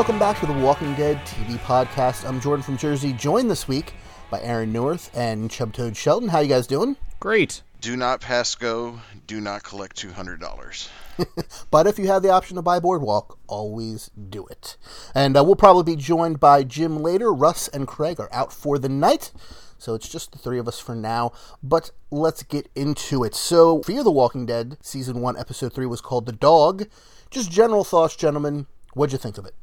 Welcome back to the Walking Dead TV podcast. I'm Jordan from Jersey, joined this week by Aaron North and Chubtoad Shelton. How you guys doing? Great. Do not pass go. Do not collect two hundred dollars. But if you have the option to buy Boardwalk, always do it. And uh, we'll probably be joined by Jim later. Russ and Craig are out for the night. So it's just the three of us for now. But let's get into it. So, Fear the Walking Dead, Season 1, Episode 3 was called The Dog. Just general thoughts, gentlemen. What'd you think of it?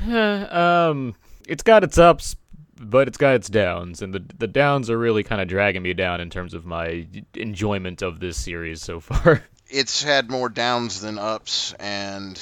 um, it's got its ups, but it's got its downs, and the the downs are really kind of dragging me down in terms of my enjoyment of this series so far. It's had more downs than ups, and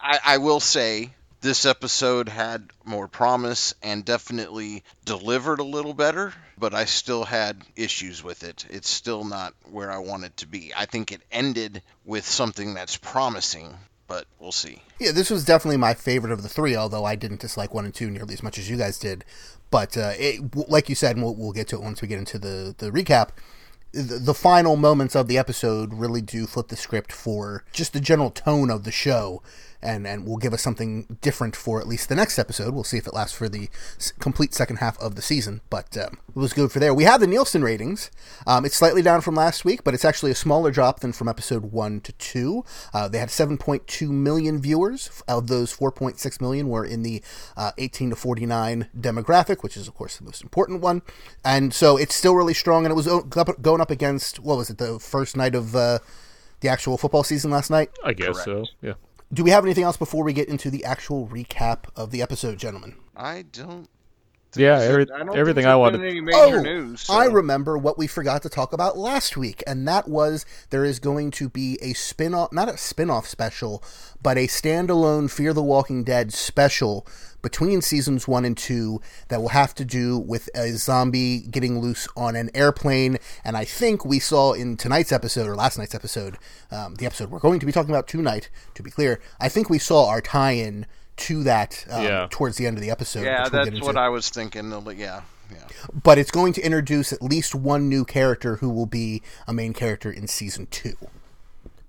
I, I will say this episode had more promise and definitely delivered a little better. But I still had issues with it. It's still not where I want it to be. I think it ended with something that's promising, but we'll see. Yeah, this was definitely my favorite of the three, although I didn't dislike one and two nearly as much as you guys did. But uh, it, like you said, we'll, we'll get to it once we get into the, the recap, the, the final moments of the episode really do flip the script for just the general tone of the show. And, and will give us something different for at least the next episode. We'll see if it lasts for the complete second half of the season, but um, it was good for there. We have the Nielsen ratings. Um, it's slightly down from last week, but it's actually a smaller drop than from episode 1 to 2. Uh, they had 7.2 million viewers. Of those, 4.6 million were in the uh, 18 to 49 demographic, which is, of course, the most important one. And so it's still really strong, and it was up- going up against, what was it, the first night of uh, the actual football season last night? I guess so. Yeah. Do we have anything else before we get into the actual recap of the episode, gentlemen? I don't. Yeah. Every, I don't everything I wanted. any major oh, news. so- I remember what we forgot to talk about last week, and that was there is going to be a spin off, not a spin off special, but a standalone Fear the Walking Dead special between seasons one and two that will have to do with a zombie getting loose on an airplane. And I think we saw in tonight's episode, or last night's episode, um, the episode we're going to be talking about tonight, to be clear, I think we saw our tie in to that um, Yeah. towards the end of the episode. Yeah, which we'll that's what I was thinking. Yeah, yeah. but it's going to introduce at least one new character who will be a main character in season two.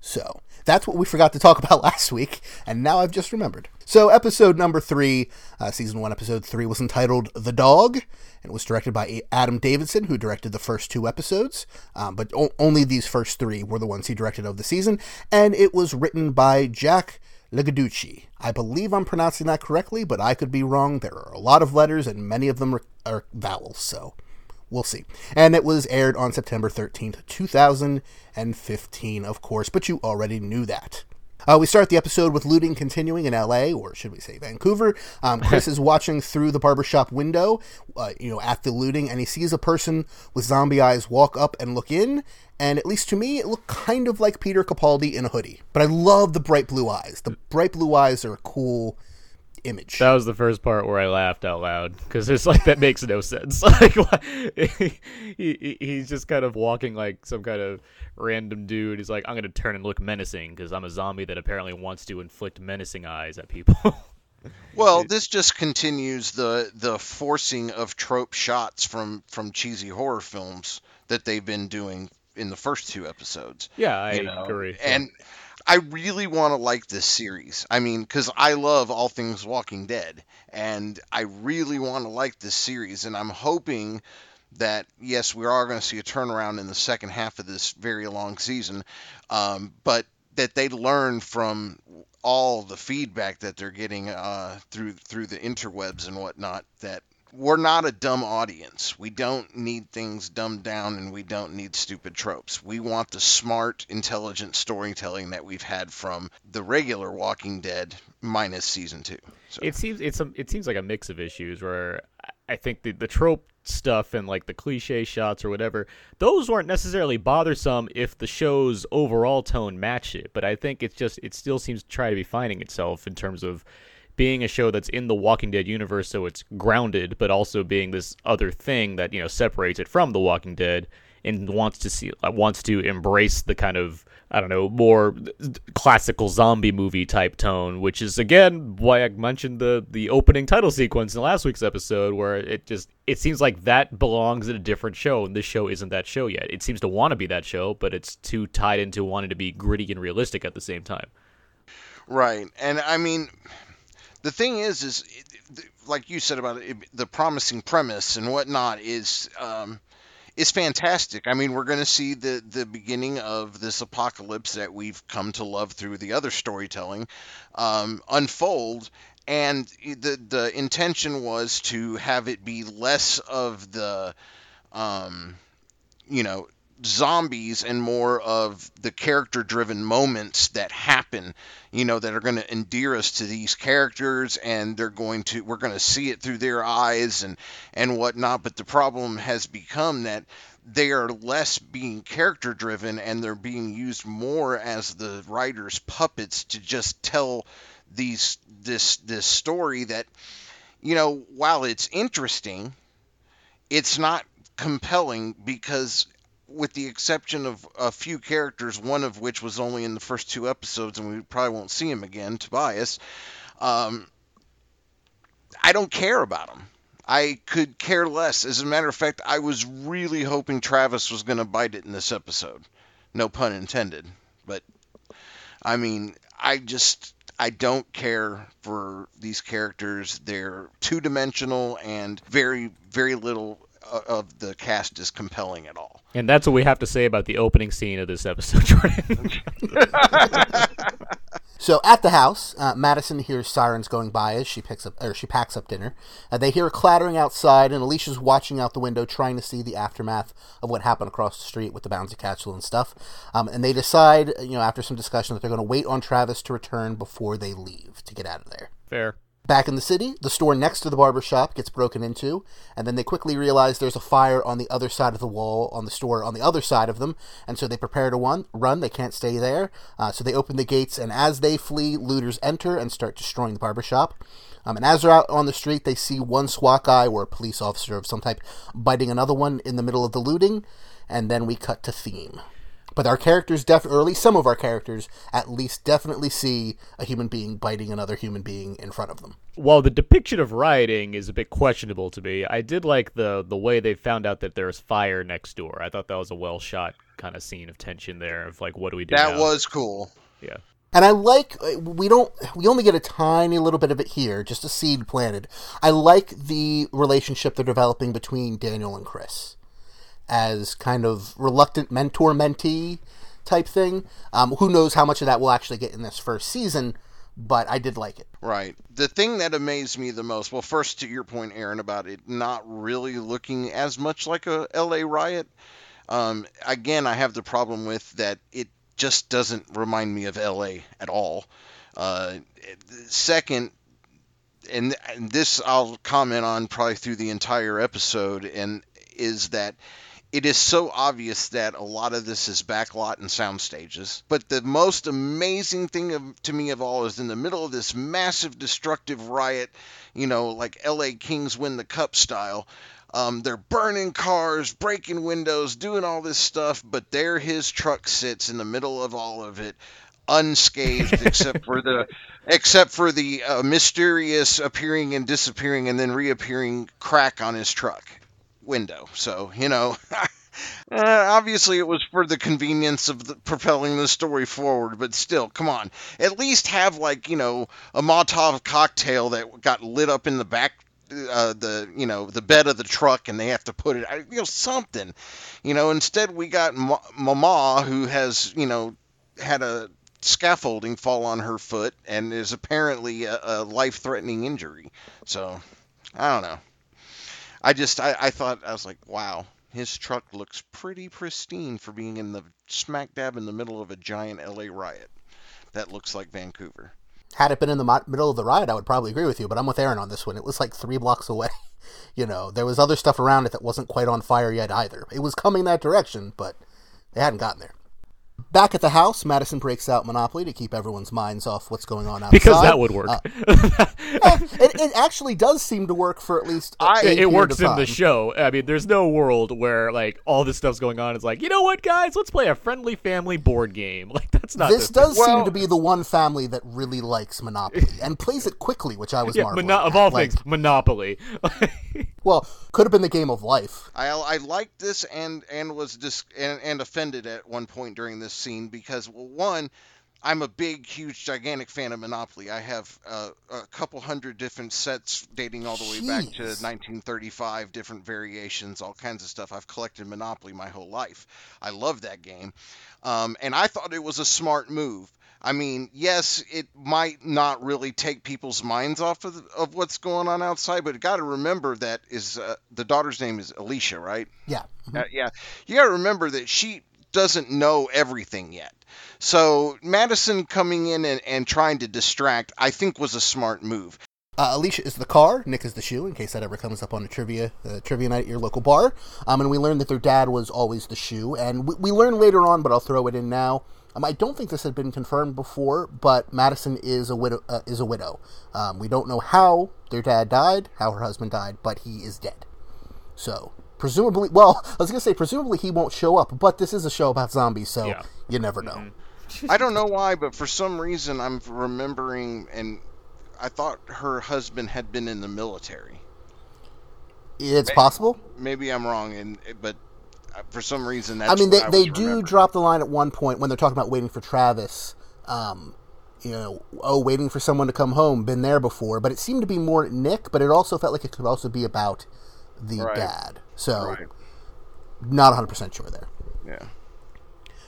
So that's what we forgot to talk about last week, and now I've just remembered. So episode number three, uh, season one, episode three, was entitled "The Dog," and it was directed by Adam Davidson, who directed the first two episodes. Um, but o- only these first three were the ones he directed of the season, and it was written by Jack Legaducci. I believe I'm pronouncing that correctly, but I could be wrong. There are a lot of letters, and many of them are, are vowels, so we'll see. And it was aired on September 13th, 2015, of course, but you already knew that. Uh, we start the episode with looting continuing in LA, or should we say Vancouver. Um, Chris is watching through the barbershop window, uh, you know, at the looting, and he sees a person with zombie eyes walk up and look in. And at least to me, it looked kind of like Peter Capaldi in a hoodie. But I love the bright blue eyes. The bright blue eyes are a cool image. That was the first part where I laughed out loud because it's like that makes no sense. Like he, he, he's just kind of walking like some kind of random dude. He's like, I'm gonna turn and look menacing because I'm a zombie that apparently wants to inflict menacing eyes at people. Well, this just continues the the forcing of trope shots from from cheesy horror films that they've been doing in the first two episodes. yeah, I you know? agree. And I really want to like this series. I mean, because I love all things Walking Dead, and I really want to like this series, and I'm hoping that yes, we are going to see a turnaround in the second half of this very long season, um, but that they learn from all the feedback that they're getting uh, through through the interwebs and whatnot that we're not a dumb audience. We don't need things dumbed down and we don't need stupid tropes. We want the smart, intelligent storytelling that we've had from the regular Walking Dead minus season 2. So It seems it's a, it seems like a mix of issues where I- think the the trope stuff and like the cliche shots or whatever those weren't necessarily bothersome if the show's overall tone matched it. But I think it's just it still seems to try to be finding itself in terms of being a show that's in the Walking Dead universe, so it's grounded, but also being this other thing that you know separates it from the Walking Dead and wants to see uh, wants to embrace the kind of I don't know more classical zombie movie type tone, which is again why I mentioned the the opening title sequence in last week's episode, where it just it seems like that belongs in a different show, and this show isn't that show yet. It seems to want to be that show, but it's too tied into wanting to be gritty and realistic at the same time. Right. And I mean, the thing is, is like you said about it, the promising premise and whatnot is um, is fantastic. I mean, we're going to see the the beginning of this apocalypse that we've come to love through the other storytelling um, unfold. And the the intention was to have it be less of the, um, you know, zombies and more of the character driven moments that happen you know that are going to endear us to these characters and they're going to we're going to see it through their eyes and and whatnot. But the problem has become that they are less being character driven and they're being used more as the writers puppets to just tell these this this story that you know while it's interesting it's not compelling because with the exception of a few characters, one of which was only in the first two episodes, and we probably won't see him again, Tobias. Um, I don't care about him. I could care less. As a matter of fact, I was really hoping Travis was going to bite it in this episode. No pun intended. But, I mean, I just. I don't care for these characters. They're two dimensional and very, very little of the cast is compelling at all. And that's what we have to say about the opening scene of this episode, Jordan. So at the house, uh, Madison hears sirens going by as she picks up or she packs up dinner. Uh, they hear clattering outside, and Alicia's watching out the window, trying to see the aftermath of what happened across the street with the bouncy castle and stuff. Um, and they decide, you know, after some discussion, that they're going to wait on Travis to return before they leave to get out of there. Fair. Back in the city, the store next to the barber shop gets broken into, and then they quickly realize there's a fire on the other side of the wall on the store on the other side of them, and so they prepare to one, run. They can't stay there, uh, so they open the gates, and as they flee, looters enter and start destroying the barber shop. Um, and as they're out on the street, they see one SWAT guy or a police officer of some type biting another one in the middle of the looting, and then we cut to theme. But our characters definitely, or at least some of our characters, at least definitely see a human being biting another human being in front of them. While the depiction of rioting is a bit questionable to me, I did like the the way they found out that there's fire next door. I thought that was a well shot kind of scene of tension there of like what do we do That now? was cool. yeah. And I like uh, we don't we only get a tiny little bit of it here, just a seed planted. I like the relationship they're developing between Daniel and Chris as kind of reluctant mentor mentee type thing. Um, who knows how much of that we'll actually get in this first season, but I did like it. Right. The thing that amazed me the most, well, first to your point, Aaron, about it not really looking as much like a LA riot. Um, again, I have the problem with that it just doesn't remind me of LA at all. Uh, second, and, and this I'll comment on probably through the entire episode, and is that it is so obvious that a lot of this is backlot and sound stages. But the most amazing thing of, to me of all is in the middle of this massive destructive riot, you know, like LA Kings win the cup style. Um, they're burning cars, breaking windows, doing all this stuff, but there his truck sits in the middle of all of it, unscathed except for the except for the uh, mysterious appearing and disappearing and then reappearing crack on his truck window. So, you know, Uh, obviously, it was for the convenience of the, propelling the story forward, but still, come on. At least have like you know a Molotov cocktail that got lit up in the back, uh, the you know the bed of the truck, and they have to put it, you know, something. You know, instead we got Ma- Mama who has you know had a scaffolding fall on her foot and is apparently a, a life-threatening injury. So, I don't know. I just I, I thought I was like, wow, his truck looks pretty pristine for being in the smack dab in the middle of a giant LA riot. That looks like Vancouver. Had it been in the mo- middle of the riot, I would probably agree with you, but I'm with Aaron on this one. It was like three blocks away. You know, there was other stuff around it that wasn't quite on fire yet either. It was coming that direction, but they hadn't gotten there. Back at the house, Madison breaks out Monopoly to keep everyone's minds off what's going on outside. because that would work. Uh, it, it actually does seem to work for at least a I- a it, works of in the show. I mean, there's no world where like all this stuff's going on. It's like, you know what, guys? Let's play a friendly family board game. Like that's not This the thing. does seem Well- to be the one family that really likes Monopoly and plays it quickly, which I was Yeah, marveling mono- at. of all Like, things, Monopoly. Well, could have been the game of life. I I liked this and and was dis and, and offended at one point during this scene because well, one, I'm a big, huge, gigantic fan of Monopoly. I have uh, a couple hundred different sets dating all the way back to 1935, different variations, all kinds of stuff. I've collected Monopoly my whole life. I love that game, um, and I thought it was a smart move. I mean, yes, it might not really take people's minds off of, of what's going on outside, but you got to remember that is uh, the daughter's name is Alicia, right? Yeah. Uh, yeah, you got to remember that she doesn't know everything yet. So Madison coming in and, and trying to distract, I think, was a smart move. Uh, Alicia is the car, Nick is the shoe, in case that ever comes up on a trivia uh, trivia night at your local bar. Um, and we learned that their dad was always the shoe, and we, we learn later on, but I'll throw it in now. Um, I don't think this had been confirmed before, but Madison is a widow. Uh, is a widow. Um, we don't know how their dad died, how her husband died, but he is dead. So presumably, well, I was gonna say presumably he won't show up, but this is a show about zombies, so Yeah. you never know. I don't know why, but for some reason I'm remembering, and I thought her husband had been in the military. It's possible. Maybe I'm wrong, and but uh, for some reason that's I mean, what they, I they was do remembering. drop the line at one point when they're talking about waiting for Travis. Um, you know, oh, waiting for someone to come home. Been there before, but it seemed to be more Nick. But it also felt like it could also be about the Right. dad. So, Right. not 100 percent sure there. Yeah.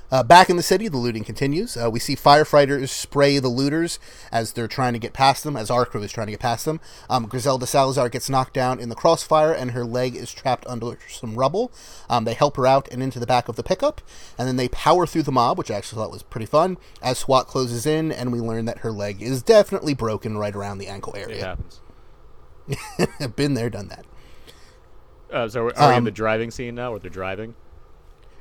Uh, back in the city, the looting continues. Uh, we see firefighters spray the looters as they're trying to get past them, as our crew is trying to get past them. Um, Griselda Salazar gets knocked down in the crossfire, and her leg is trapped under some rubble. Um, they help her out and into the back of the pickup, and then they power through the mob, which I actually thought was pretty fun. As SWAT closes in, and we learn that her leg is definitely broken right around the ankle area. it area. happens. Been there, done that. Uh, so are we in Um, the driving scene now, where they're driving?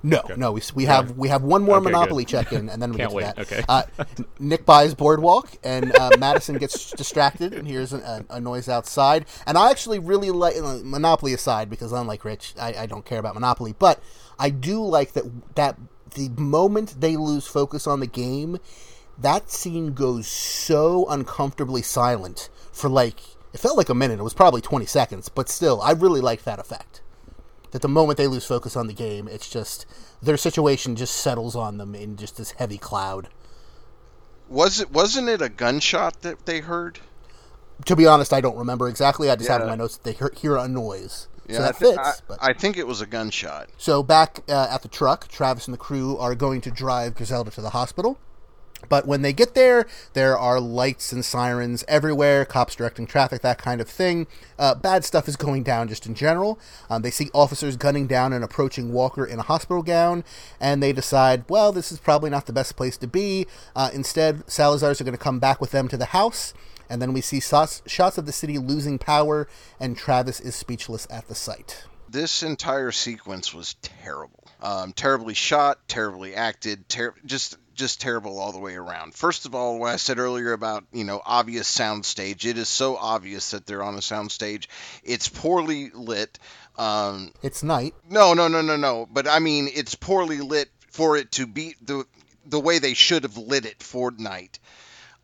No, no, we, we have we have one more Okay. Monopoly check in, and then we get to wait, that. okay. Uh, Nick buys Boardwalk, and uh, Madison gets distracted and hears an, a, a noise outside. And I actually really like Monopoly aside because unlike Rich, I, I don't care about Monopoly, but I do like that that the moment they lose focus on the game, that scene goes so uncomfortably silent for like it felt like a minute. It was probably twenty seconds, but still, I really like that effect that the moment they lose focus on the game, it's just their situation just settles on them in just this heavy cloud. Was it wasn't it a gunshot that they heard? To be honest, I don't remember exactly. I just have in my notes that they hear, hear a noise, so I that fits. I, but I think it was a gunshot. so back uh, at the truck, Travis and the crew are going to drive Griselda to the hospital. But when they get there, there are lights and sirens everywhere, cops directing traffic, that kind of thing. Uh, bad stuff is going down just in general. Um, they see officers gunning down an approaching Walker in a hospital gown, and they decide, well, this is probably not the best place to be. Uh, instead, Salazar's are going to come back with them to the house, and then we see shots, shots of the city losing power, and Travis is speechless at the sight. This entire sequence was terrible. Um, terribly shot, terribly acted, ter- just just terrible all the way around. First of all, what I said earlier about you know obvious soundstage, it is so obvious that they're on a soundstage. It's poorly lit. Um, It's night. no, no, no, no, no. But I mean, it's poorly lit for it to be the the way they should have lit it for night,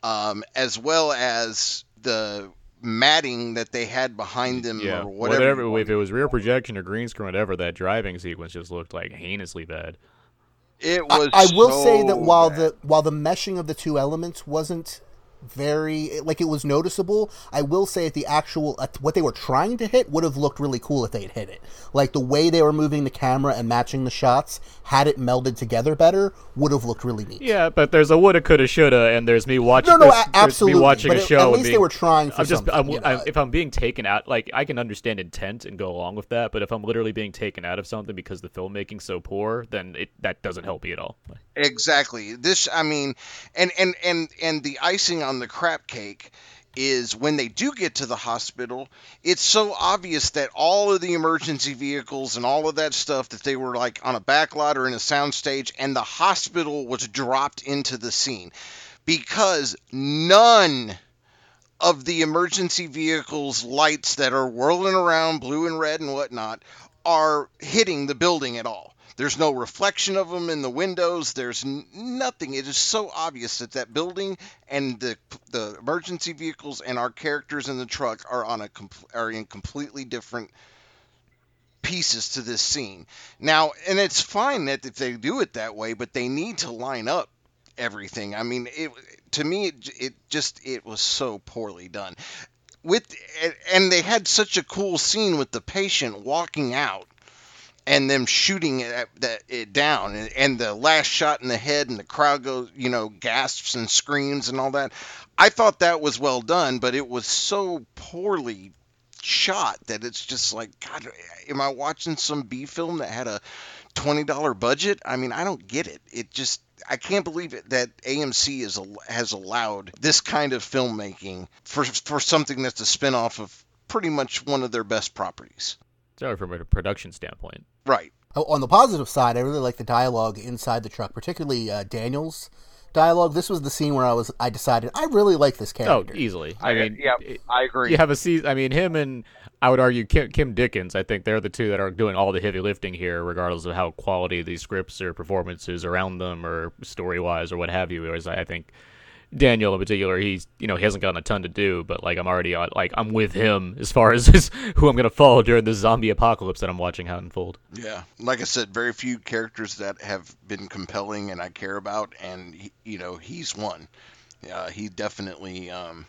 um, as well as the matting that they had behind them Yeah, or whatever. you if it was rear projection or green screen, whatever, that driving sequence just looked like heinously bad. It I, was. I will say that while bad. the while the meshing of the two elements wasn't very like it was noticeable, I will say that the actual uh, what they were trying to hit would have looked really cool if they had hit it. Like the way they were moving the camera and matching the shots, had it melded together better, would have looked really neat. Yeah, but there's a woulda, coulda, shoulda, and there's me watching. No, no, there's, a- there's absolutely, Me watching but a at- show. at and least they were trying for I'm just, I'm, you I'm- if I'm being taken out, like I can understand intent and go along with that, but if I'm literally being taken out of something because the filmmaking's so poor, then it that doesn't help me at all. Exactly. This, I mean, and and and and the icing on the crap cake is when they do get to the hospital, it's so obvious that all of the emergency vehicles and all of that stuff that they were like on a backlot or in a soundstage, and the hospital was dropped into the scene. Because none of the emergency vehicles lights that are whirling around blue and red and whatnot are hitting the building at all there's no reflection of them in the windows. There's nothing. It is so obvious that that building and the the emergency vehicles and our characters in the truck are on a are in completely different pieces to this scene. Now and it's fine that if they do it that way but they need to line up everything. I mean it to me it, it just it was so poorly done. With and they had such a cool scene with the patient walking out and them shooting it, uh, that, it down and, and the last shot in the head and the crowd goes you know gasps and screams and all that i thought that was well done but it was so poorly shot that it's just like god am i watching some b film that had a $20 budget i mean i don't get it it just I can't believe it that AMC is has allowed this kind of filmmaking for for something that's a spin-off of pretty much one of their best properties. Sorry, from a production standpoint. Right. Oh, On the positive side, I really like the dialogue inside the truck, particularly uh, Daniel's dialogue. This was the scene where I was I decided I really like this character. Oh, character. easily. I, mean, yeah, it- I agree. you have a season. I mean, him and I would argue Kim, Kim Dickens. I think they're the two that are doing all the heavy lifting here, regardless of how quality these scripts or performances around them, or story wise, or what have you. Whereas I think Daniel in particular, he's you know he hasn't gotten a ton to do, but like I'm already on, like I'm with him as far as who I'm gonna follow during the zombie apocalypse that I'm watching how unfold. Yeah. Like I said, very few characters that have been compelling and I care about, and he, you know he's one. Uh, he definitely um,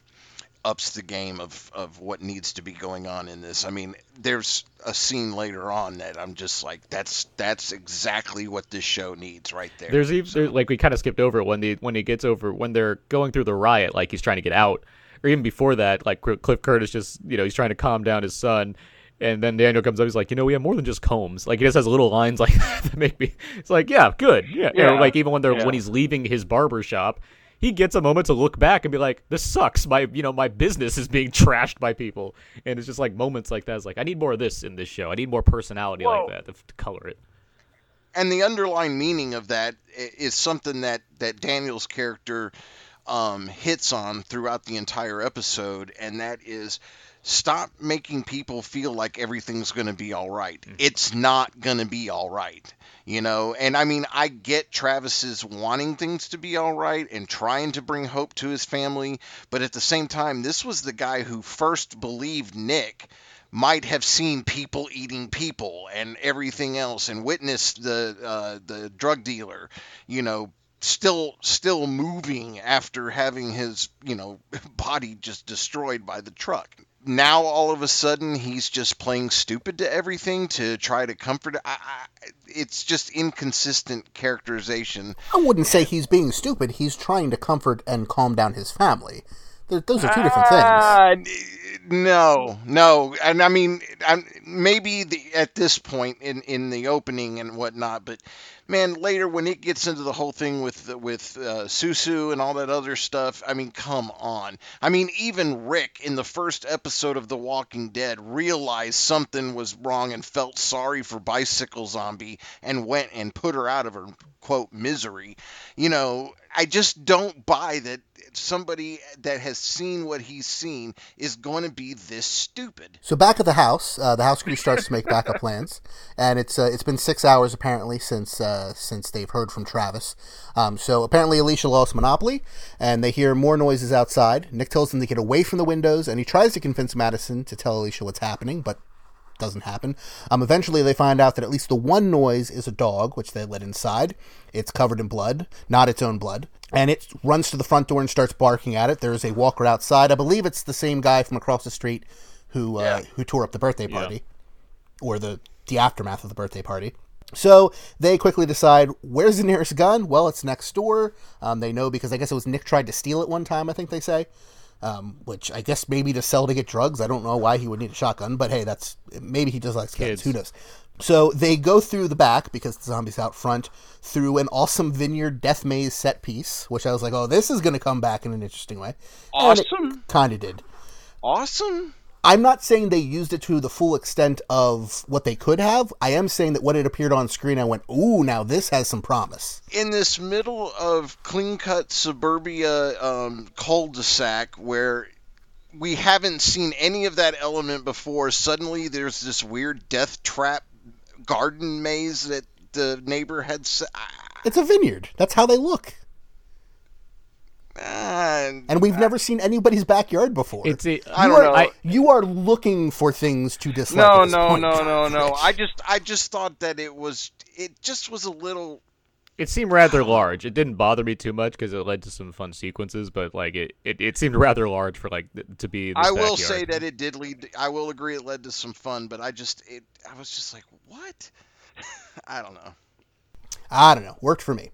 ups the game of, of what needs to be going on in this. I mean, there's a scene later on that I'm just like, that's that's exactly what this show needs right there. There's even there, like we kind of skipped over when the when he gets over when they're going through the riot, like he's trying to get out, or even before that, like Cliff Curtis just you know he's trying to calm down his son, and then Daniel comes up, he's like, you know, we have more than just combs. Like he just has little lines like that that make me. It's like, yeah, good, yeah. You know, Yeah, like even when they're yeah. when he's leaving his barber shop. He gets a moment to look back and be like, "This sucks. My, you know, my business is being trashed by people." And it's just like moments like that. It's like I need more of this in this show. I need more personality Whoa. like that to, to color it. and the underlying meaning of that is something that that Daniel's character um, hits on throughout the entire episode, and that is stop making people feel like everything's going to be all right. It's not going to be all right. You know, and I mean, I get Travis's wanting things to be all right and trying to bring hope to his family, but at the same time, this was the guy who first believed Nick might have seen people eating people and everything else and witnessed the uh, the drug dealer you know still still moving after having his you know body just destroyed by the truck now all of a sudden he's just playing stupid to everything to try to comfort I, I, it's just inconsistent characterization I wouldn't say he's being stupid. He's trying to comfort and calm down his family. Those are two different things. Ah, No, no, and I mean, I'm, maybe the, at this point in in the opening and whatnot, but man, later when it gets into the whole thing with with uh, Susu and all that other stuff, I mean, come on. I mean, even Rick in the first episode of The Walking Dead realized something was wrong and felt sorry for Bicycle Zombie and went and put her out of her quote misery. You know, I just don't buy that somebody that has seen what he's seen is going to be this stupid. So back at the house, uh, the house crew starts to make backup plans, and it's uh, it's been six hours apparently since uh, since they've heard from Travis. Um, so apparently Alicia lost Monopoly, and they hear more noises outside. Nick tells them to get away from the windows, and he tries to convince Madison to tell Alicia what's happening, but doesn't happen. Um, eventually, they find out that at least the one noise is a dog, which they let inside. It's covered in blood, not its own blood, and it runs to the front door and starts barking at it. There's a walker outside. I believe it's the same guy from across the street who uh, who tore up the birthday party, or the the aftermath of the birthday party. So they quickly decide where's the nearest gun. Well, it's next door. Um, they know because I guess it was Nick tried to steal it one time. I think they say um, which I guess maybe to sell to get drugs. I don't know why he would need a shotgun, but hey, that's maybe he just likes kids. Kids. Who knows? So they go through the back because the zombies out front through an awesome vineyard death maze set piece, which I was like, oh, this is going to come back in an interesting way. Awesome. Kind of did. Awesome. I'm not saying they used it to the full extent of what they could have. I am saying that when it appeared on screen, I went, ooh, now this has some promise. In this middle of clean cut suburbia um, cul de sac where we haven't seen any of that element before, suddenly there's this weird death trap garden maze that the neighbor had set. It's a vineyard. That's how they look. And And we've never seen anybody's backyard before. It's a, I you don't are, know. I- you are looking for things to dislike. no, at no, point. no, no, no. I just, I just thought that it was, it just was a little. It seemed rather large. It didn't bother me too much because it led to some fun sequences, but like it, it, it seemed rather large for like th- to be. This I will backyard. say that it did lead. I will agree it led to some fun, but I just, it, I was just like, what? I don't know. I don't know. Worked for me.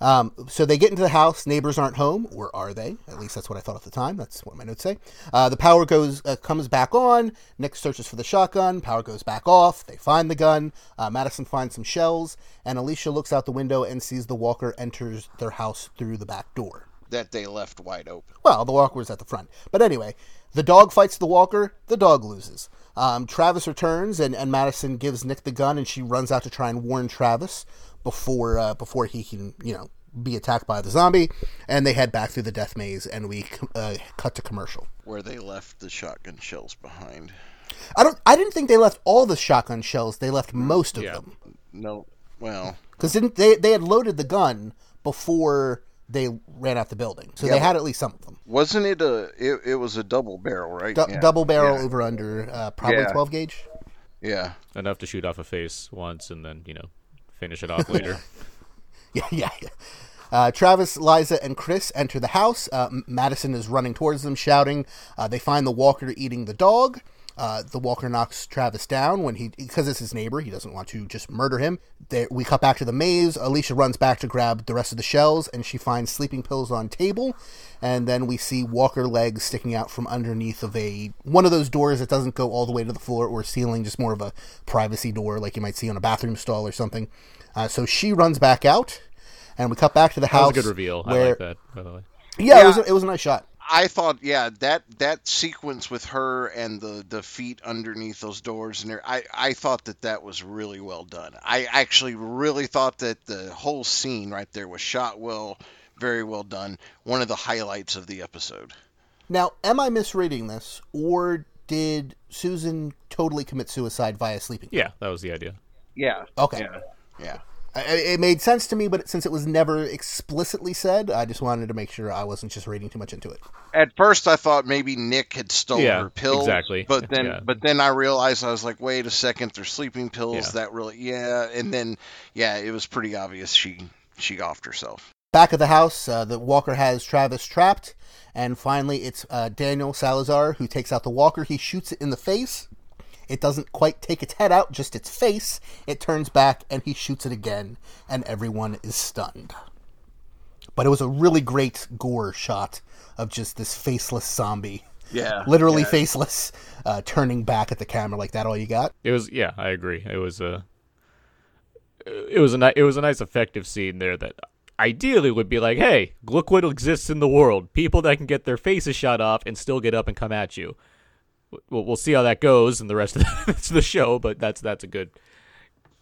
Um, so they get into the house. Neighbors aren't home, or are they? At least that's what I thought at the time. That's what my notes say. Uh, the power goes uh, comes back on. Nick searches for the shotgun. Power goes back off. They find the gun. Uh, Madison finds some shells, and Alicia looks out the window and sees the walker enters their house through the back door. That they left wide open. Well, the walker was at the front. But anyway, the dog fights the walker. The dog loses. Um, Travis returns, and, and Madison gives Nick the gun, and she runs out to try and warn Travis before uh, before he can, you know, be attacked by the zombie. And they head back through the death maze, and we uh, cut to commercial. where they left the shotgun shells behind. I don't. I didn't think they left all the shotgun shells. They left most of Yeah. them No, well, because didn't they? They had loaded the gun before they ran out the building, so Yeah, they had at least some of them. wasn't it a? It, it was a double barrel, right? Du- Yeah. Double barrel Yeah. over under, uh, probably Yeah. twelve gauge. Yeah. enough to shoot off a face once and then you know finish it off later. Yeah, yeah, yeah. Uh, Travis, Liza, and Chris enter the house. Uh, Madison is running towards them, shouting. Uh, they find the walker eating the dog. Uh, the walker knocks Travis down when he, because it's his neighbor, he doesn't want to just murder him. They, we cut back to the maze. Alicia runs back to grab the rest of the shells, and she finds sleeping pills on table. And then we see Walker legs sticking out from underneath of a one of those doors that doesn't go all the way to the floor or ceiling, just more of a privacy door, like you might see on a bathroom stall or something. Uh, so she runs back out, and we cut back to the That house. was a good reveal. I like that. By the way, Yeah, It, was a, it was a nice shot. I thought, yeah, that that sequence with her and the the feet underneath those doors and there, I I thought that that was really well done. I actually really thought that the whole scene right there was shot well, very well done. One of the highlights of the episode. Now, am I misreading this, or did Susan totally commit suicide via sleeping? yeah, that was the idea. Yeah. Okay. Yeah. I- I- It made sense to me, but since it was never explicitly said, I just wanted to make sure I wasn't just reading too much into it. At first, I thought maybe Nick had stolen Yeah, her pills. exactly. But then, Yeah. but then I realized I was like, wait a second, they're sleeping pills. Yeah. That really, yeah. And then, yeah, it was pretty obvious she she offed herself. Back of the house, uh, the walker has Travis trapped, and finally it's uh, Daniel Salazar who takes out the walker. He shoots it in the face. It doesn't quite take its head out, just its face. It turns back, and he shoots it again, and everyone is stunned. But it was a really great gore shot of just this faceless zombie, Yeah. literally faceless, uh, turning back at the camera like that. All you got? It was yeah, I agree. It was a it was a ni- it was a nice effective scene there that ideally would be like, "Hey, look what exists in the world. People that can get their faces shot off and still get up and come at you." We'll, we'll see how that goes in the rest of the, the show, but that's that's a good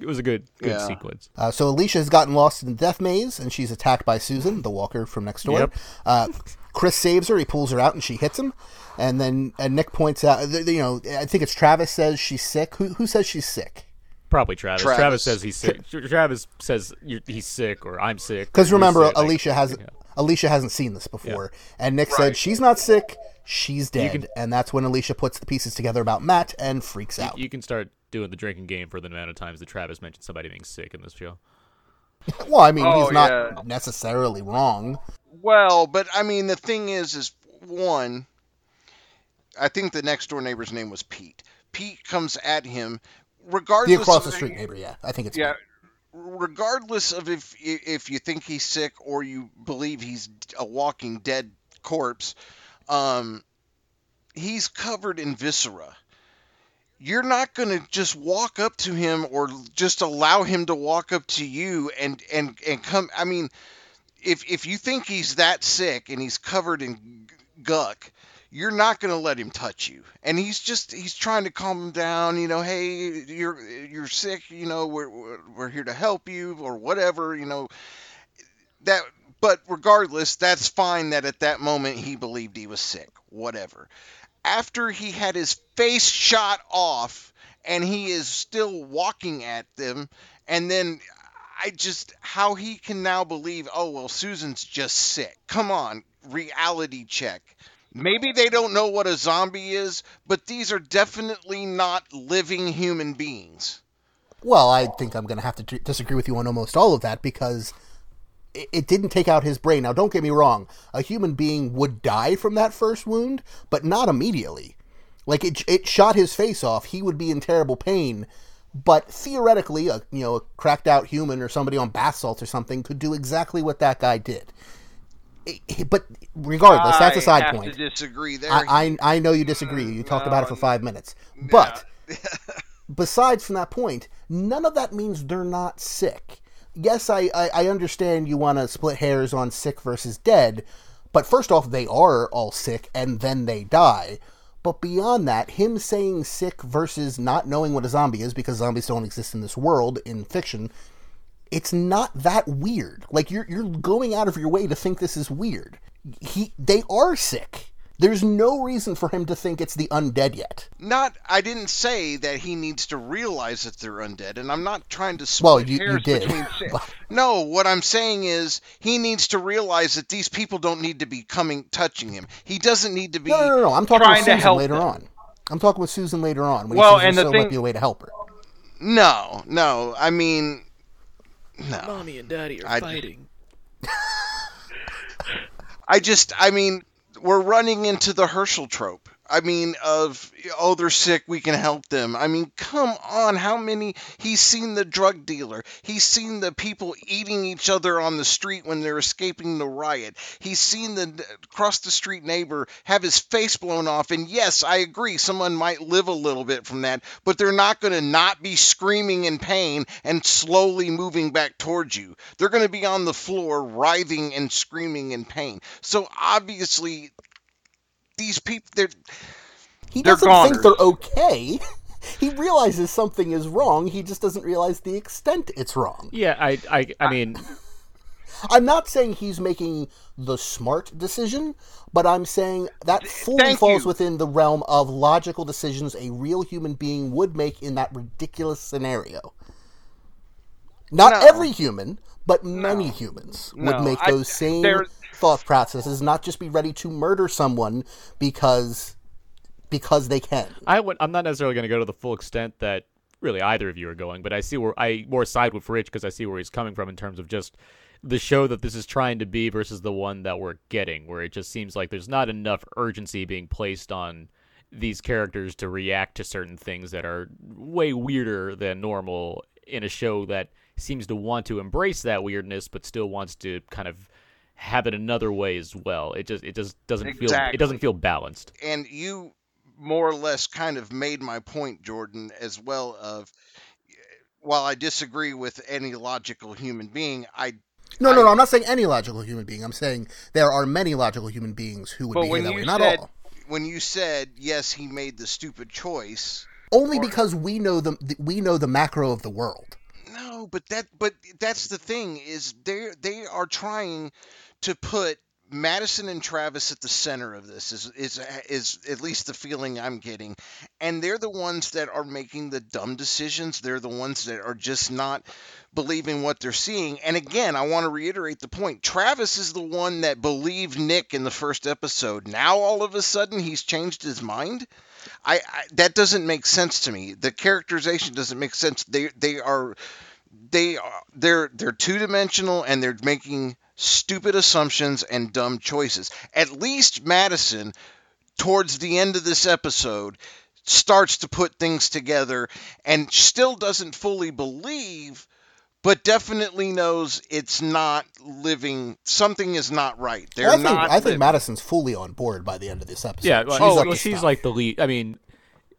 it was a good good Yeah. sequence. Uh, so Alicia has gotten lost in the death maze, and she's attacked by Susan, the walker from next door. Yep. Uh, Chris saves her. He pulls her out, and she hits him. And then and Nick points out, th- th- you know, I think it's Travis says she's sick. Who who says she's sick? Probably Travis. Travis. Travis, says he's sick. Travis says he's sick or I'm sick. Because remember, sick, Alicia has yeah. Alicia hasn't seen this before, and Nick said she's not sick, she's dead, and that's when Alicia puts the pieces together about Matt and freaks out. You can start doing the drinking game for the amount of times that Travis mentioned somebody being sick in this show. Well, I mean, Oh, he's not yeah. necessarily wrong. Well, but I mean, the thing is, is one. I think the next door neighbor's name was Pete. Pete comes at him, regardless. The across of the street neighbor, yeah, I think it's Yeah, regardless of if if you think he's sick or you believe he's a walking dead corpse, um, he's covered in viscera. You're not going to just walk up to him or just allow him to walk up to you and and and come. I mean, if if you think he's that sick and he's covered in guck, you're not going to let him touch you. And he's just he's trying to calm him down, you know, hey, you're you're sick, you know, we're we're, here to help you or whatever, you know. That but regardless, that's fine that at that moment he believed he was sick, whatever. After he had his face shot off and he is still walking at them and then I just how he can now believe, oh well, Susan's just sick. Come on, reality check. Maybe they don't know what a zombie is, but these are definitely not living human beings. Well, I think I'm going to have to d- disagree with you on almost all of that because it, it didn't take out his brain. Now, don't get me wrong. A human being would die from that first wound, but not immediately. Like it, it shot his face off. He would be in terrible pain. But theoretically, a you know a cracked out human or somebody on bath salts or something could do exactly what that guy did. But regardless, that's a side point. disagree there. I, I I know you disagree. Uh, you talked about it for five minutes, but besides from that point, none of that means they're not sick. Yes, I I, I understand you want to split hairs on sick versus dead, but first off, they are all sick and then they die. But beyond that, him saying sick versus not knowing what a zombie is because zombies don't exist in this world in fiction, it's not that weird. Like you're you're going out of your way to think this is weird. He they are sick. There's no reason for him to think it's the undead yet. not I didn't say that he needs to realize that they're undead, and I'm not trying to split Well, you- you hairs did, between. No, what I'm saying is he needs to realize that these people don't need to be coming touching him. He doesn't need to be No, no, no, no. I'm talking with Susan later them. on. I'm talking with Susan later on. When Well, he says and the still thing- might be a way to help her. No, no. I mean no. Mommy and Daddy are I- fighting. I just, I mean, we're running into the Hershel trope. I mean, of oh, they're sick, we can help them. I mean, come on, how many? He's seen the drug dealer. He's seen the people eating each other on the street when they're escaping the riot. He's seen the across the street neighbor have his face blown off. And yes, I agree, someone might live a little bit from that, but they're not going to not be screaming in pain and slowly moving back towards you. They're going to be on the floor writhing and screaming in pain. So obviously, these people, they're He They're doesn't think they're okay. he realizes something is wrong. He just doesn't realize the extent it's wrong. Yeah, I, I, I mean, I'm not saying he's making the smart decision, but I'm saying that fully thank falls you. within the realm of logical decisions a real human being would make in that ridiculous scenario. Not No. every human, but many humans would No, make I- those same there- thought processes, not just be ready to murder someone because because they can. I would. I'm not necessarily going to go to the full extent that really either of you are going, but I see where I more side with Rich because I see where he's coming from in terms of just the show that this is trying to be versus the one that we're getting, where it just seems like there's not enough urgency being placed on these characters to react to certain things that are way weirder than normal in a show that seems to want to embrace that weirdness but still wants to kind of have it another way as well. It just it just doesn't feel it doesn't feel balanced. and you more or less kind of made my point, Jordan, as well. Of while I disagree with any logical human being, I No, no, no. I'm not saying any logical human being. I'm saying there are many logical human beings who would be that way. Not said- all. when you said yes, he made the stupid choice. Only because we know the we know the macro of the world. No, but that but that's the thing is they they are trying to put Madison and Travis at the center of this is is is at least the feeling I'm getting, and they're the ones that are making the dumb decisions. They're the ones that are just not believing what they're seeing. And again, I want to reiterate the point. Travis is the one that believed Nick in the first episode. Now all of a sudden he's changed his mind. I, I that doesn't make sense to me. The characterization doesn't make sense. They they are they are they're they're two dimensional and they're making stupid assumptions and dumb choices. At least Madison, towards the end of this episode, starts to put things together and still doesn't fully believe, but definitely knows it's not living. Something is not right. They're I think not. I think living. Madison's fully on board by the end of this episode. Yeah, well, she's, oh, well, up to she's stuff. like the lead. I mean,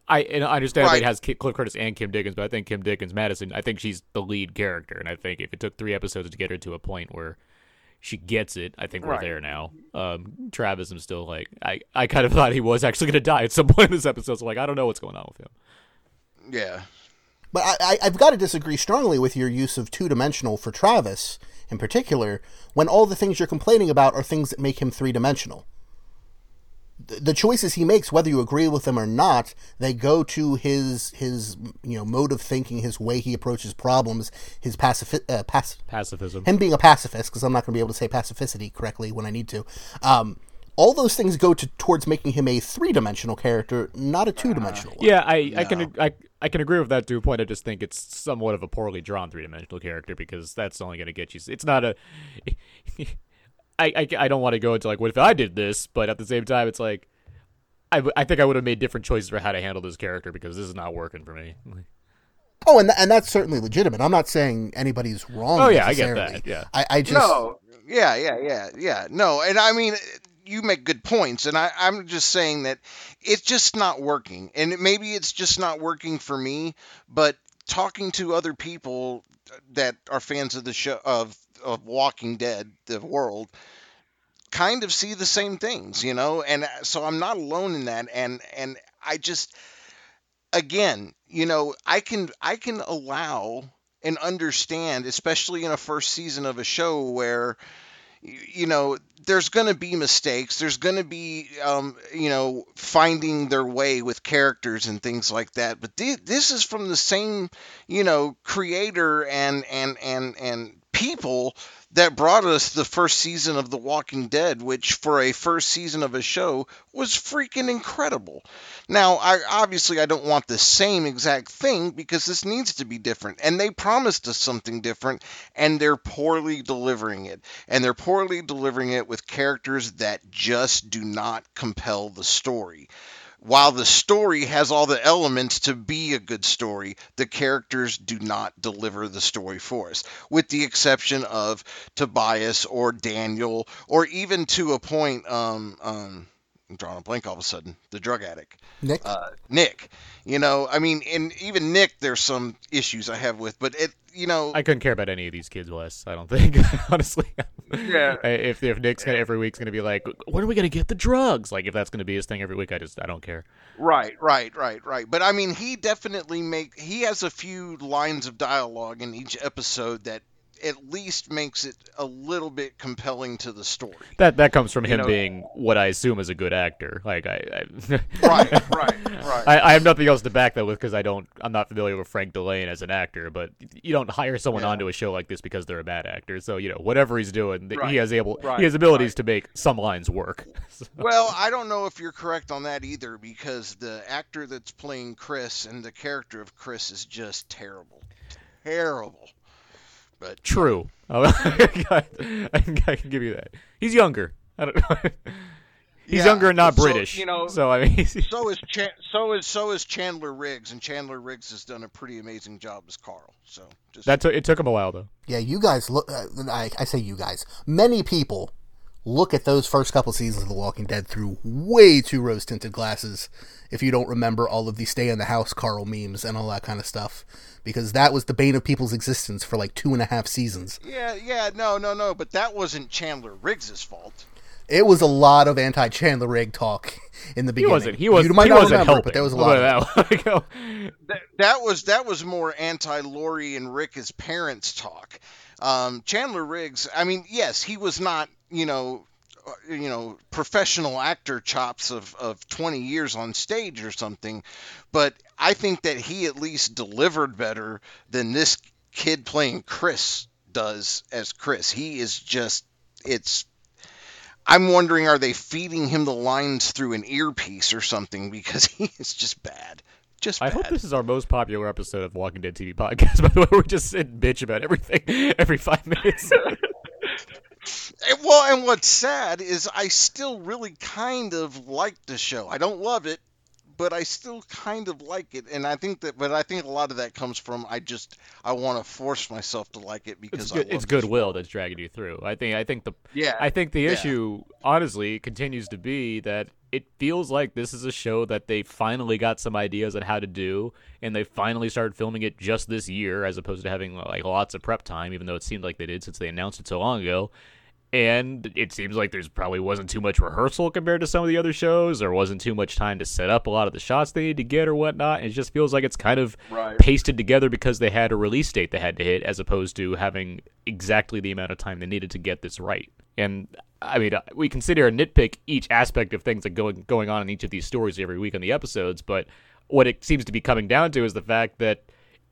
I and I understand Right. it has Ki- Cliff Curtis and Kim Dickens, but I think Kim Dickens, Madison, I think she's the lead character, and I think if it took three episodes to get her to a point where she gets it, I think we're Right. there now. Um, Travis, I'm still like, I, I kind of thought he was actually going to die at some point in this episode, so like, I don't know what's going on with him. Yeah. But I, I, I've got to disagree strongly with your use of two dimensional for Travis in particular, when all the things you're complaining about are things that make him three dimensional. The, choices he makes, whether you agree with them or not, they go to his his you know mode of thinking, his way he approaches problems, his pacifi- uh, pac- Pacifism. him being a pacifist, because I'm not going to be able to say pacificity correctly when I need to. Um, all those things go to towards making him a three dimensional character, not a two dimensional one. Yeah, I, I can I, I can agree with that to a point. I just think it's somewhat of a poorly drawn three dimensional character because that's only going to get you. It's not a. I, I, I don't want to go into like what if I did this, but at the same time, it's like I, w- I think I would have made different choices for how to handle this character because this is not working for me. Oh, and th- and that's certainly legitimate. I'm not saying anybody's wrong. Oh, yeah, I get that, yeah. I, I just No, yeah, yeah, yeah, yeah. No, and I mean, you make good points, and I, I'm just saying that it's just not working, and it, maybe it's just not working for me. But talking to other people that are fans of the show of of Walking Dead, the world, kind of see the same things, you know, and uh, so I'm not alone in that, and and I just again, you know, I can I can allow and understand, especially in a first season of a show where you know there's going to be mistakes there's going to be um, you know finding their way with characters and things like that. But thi- this is from the same you know creator and and and and people that brought us the first season of The Walking Dead, which for a first season of a show was freaking incredible. Now, I obviously I don't want the same exact thing because this needs to be different, and they promised us something different, and they're poorly delivering it, and they're poorly delivering it with characters that just do not compel the story. While the story has all the elements to be a good story, the characters do not deliver the story for us, with the exception of Tobias or Daniel, or even to a point, um, um, I'm drawing a blank all of a sudden, the drug addict, Nick. uh, Nick. You know, I mean, and even Nick, there's some issues I have with, but it, you know, I couldn't care about any of these kids less. I don't think honestly. Yeah. If if Nick's gonna every week's gonna be like, when are we gonna get the drugs? Like if that's gonna be his thing every week, I just I don't care. Right, right, right, right. But I mean, he definitely make he has a few lines of dialogue in each episode that at least makes it a little bit compelling to the story. That that comes from him know- being what I assume is a good actor. Like I, I Right, right, right. I, I have nothing else to back that with because I don't. I'm not familiar with Frank Dillane as an actor, but you don't hire someone Yeah. onto a show like this because they're a bad actor. So you know whatever he's doing, Right, he has able right, he has abilities right. to make some lines work. Well, I don't know if you're correct on that either because the actor that's playing Chris and the character of Chris is just terrible. Terrible. But True. Oh, I, can, give you that. He's younger. I don't know. He's Yeah, younger and not so, British. you know- So I mean, so is Chan- so is so is Chandler Riggs and Chandler Riggs has done a pretty amazing job as Carl. So just that took it took him a while though. Yeah, you guys look. Uh, I, I say you guys. Many people look at those first couple seasons of The Walking Dead through way too rose tinted glasses. If you don't remember all of the stay in the house Carl memes and all that kind of stuff, because that was the bane of people's existence for like two and a half seasons. Yeah, yeah, no, no, no, but that wasn't Chandler Riggs's fault. It was a lot of anti Chandler Rigg talk in the beginning. He wasn't. He was. You might he not wasn't remember, helping. but there was a lot. Of that way. that, that was that was more anti Lori and Rick as parents talk. Um, Chandler Riggs, I mean, yes, he was not, you know, uh, you know, professional actor chops of, of 20 years on stage or something, but I think that he at least delivered better than this kid playing Chris does as Chris. He is just, it's. I'm wondering, are they feeding him the lines through an earpiece or something? Because he is just bad. Just I bad. hope this is our most popular episode of Walking Dead TV podcast. By the way, we just sit and bitch about everything every five minutes. Well, and what's sad is I still really kind of like the show. I don't love it, but I still kind of like it. And I think that, but I think a lot of that comes from I just I want to force myself to like it because it's I good, it's goodwill that's dragging you through. I think. I think the. Yeah, I think the yeah. issue, honestly, continues to be that it feels like this is a show that they finally got some ideas on how to do, and they finally started filming it just this year, as opposed to having like lots of prep time. Even though it seemed like they did since they announced it so long ago. And it seems like there's probably wasn't too much rehearsal compared to some of the other shows. There wasn't too much time to set up a lot of the shots they need to get or whatnot. It just feels like it's kind of pasted together because they had a release date they had to hit, as opposed to having exactly the amount of time they needed to get this right. And I mean, uh, we can sit here and nitpick each aspect of things that going going on in each of these stories every week on the episodes, but what it seems to be coming down to is the fact that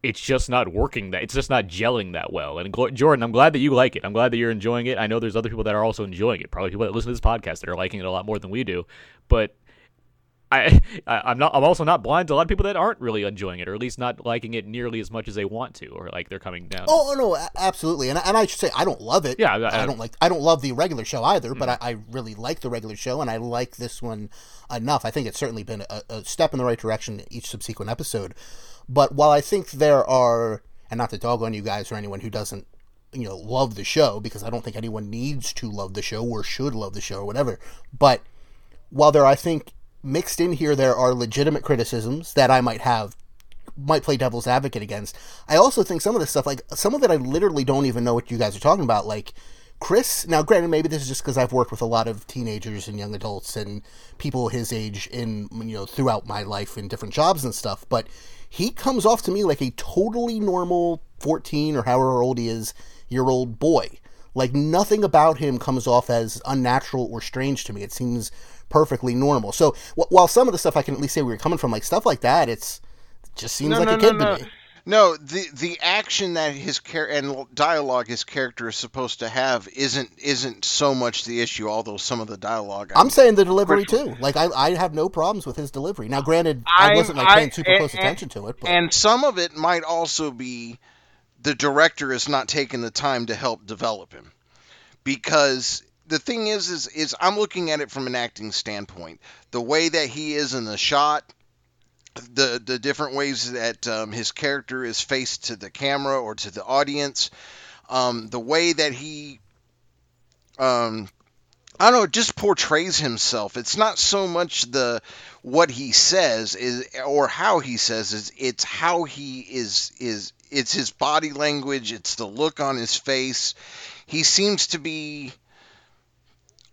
it's just not working that it's just not gelling that well. And Jordan, I'm glad that you like it. I'm glad that you're enjoying it. I know there's other people that are also enjoying it. Probably people that listen to this podcast that are liking it a lot more than we do. But I, I I'm not I'm also not blind to a lot of people that aren't really enjoying it or at least not liking it nearly as much as they want to or like they're coming down. Oh, oh no, absolutely, and and I should say I don't love it. Yeah, I- I- I don't like I don't love the regular show either, but mm-hmm. I, I really like the regular show, and I like this one enough. I think it's certainly been a, a step in the right direction each subsequent episode. But while I think there are, and not to dog on you guys or anyone who doesn't, you know, love the show, because I don't think anyone needs to love the show or should love the show or whatever. But while there, I think mixed in here, there are legitimate criticisms that I might have might play devil's advocate against. I also think some of this stuff, like some of it, I literally don't even know what you guys are talking about. Like Chris, now granted, maybe this is just because I've worked with a lot of teenagers and young adults and people his age in you know throughout my life in different jobs and stuff, but he comes off to me like a totally normal fourteen or however old he is year old boy. Like nothing about him comes off as unnatural or strange to me. It seems perfectly normal. So wh- while some of the stuff I can at least say where you're coming from, like stuff like that, it's it just seems No, like no, a kid no. to me. No, the the action that his char- and dialogue his character is supposed to have isn't isn't so much the issue. Although some of the dialogue, I'm saying the delivery too. Like I, I have no problems with his delivery. Now, granted, I, I'm- wasn't like paying I- super close and- attention to it, but and some of it might also be the director is not taking the time to help develop him because the thing is is is I'm looking at it from an acting standpoint the way that he is in the shot the the different ways that um, his character is faced to the camera or to the audience um, the way that he um, I don't know, just portrays himself. It's not so much the what he says is or how he says is it's how he is is it's his body language, it's the look on his face. He seems to be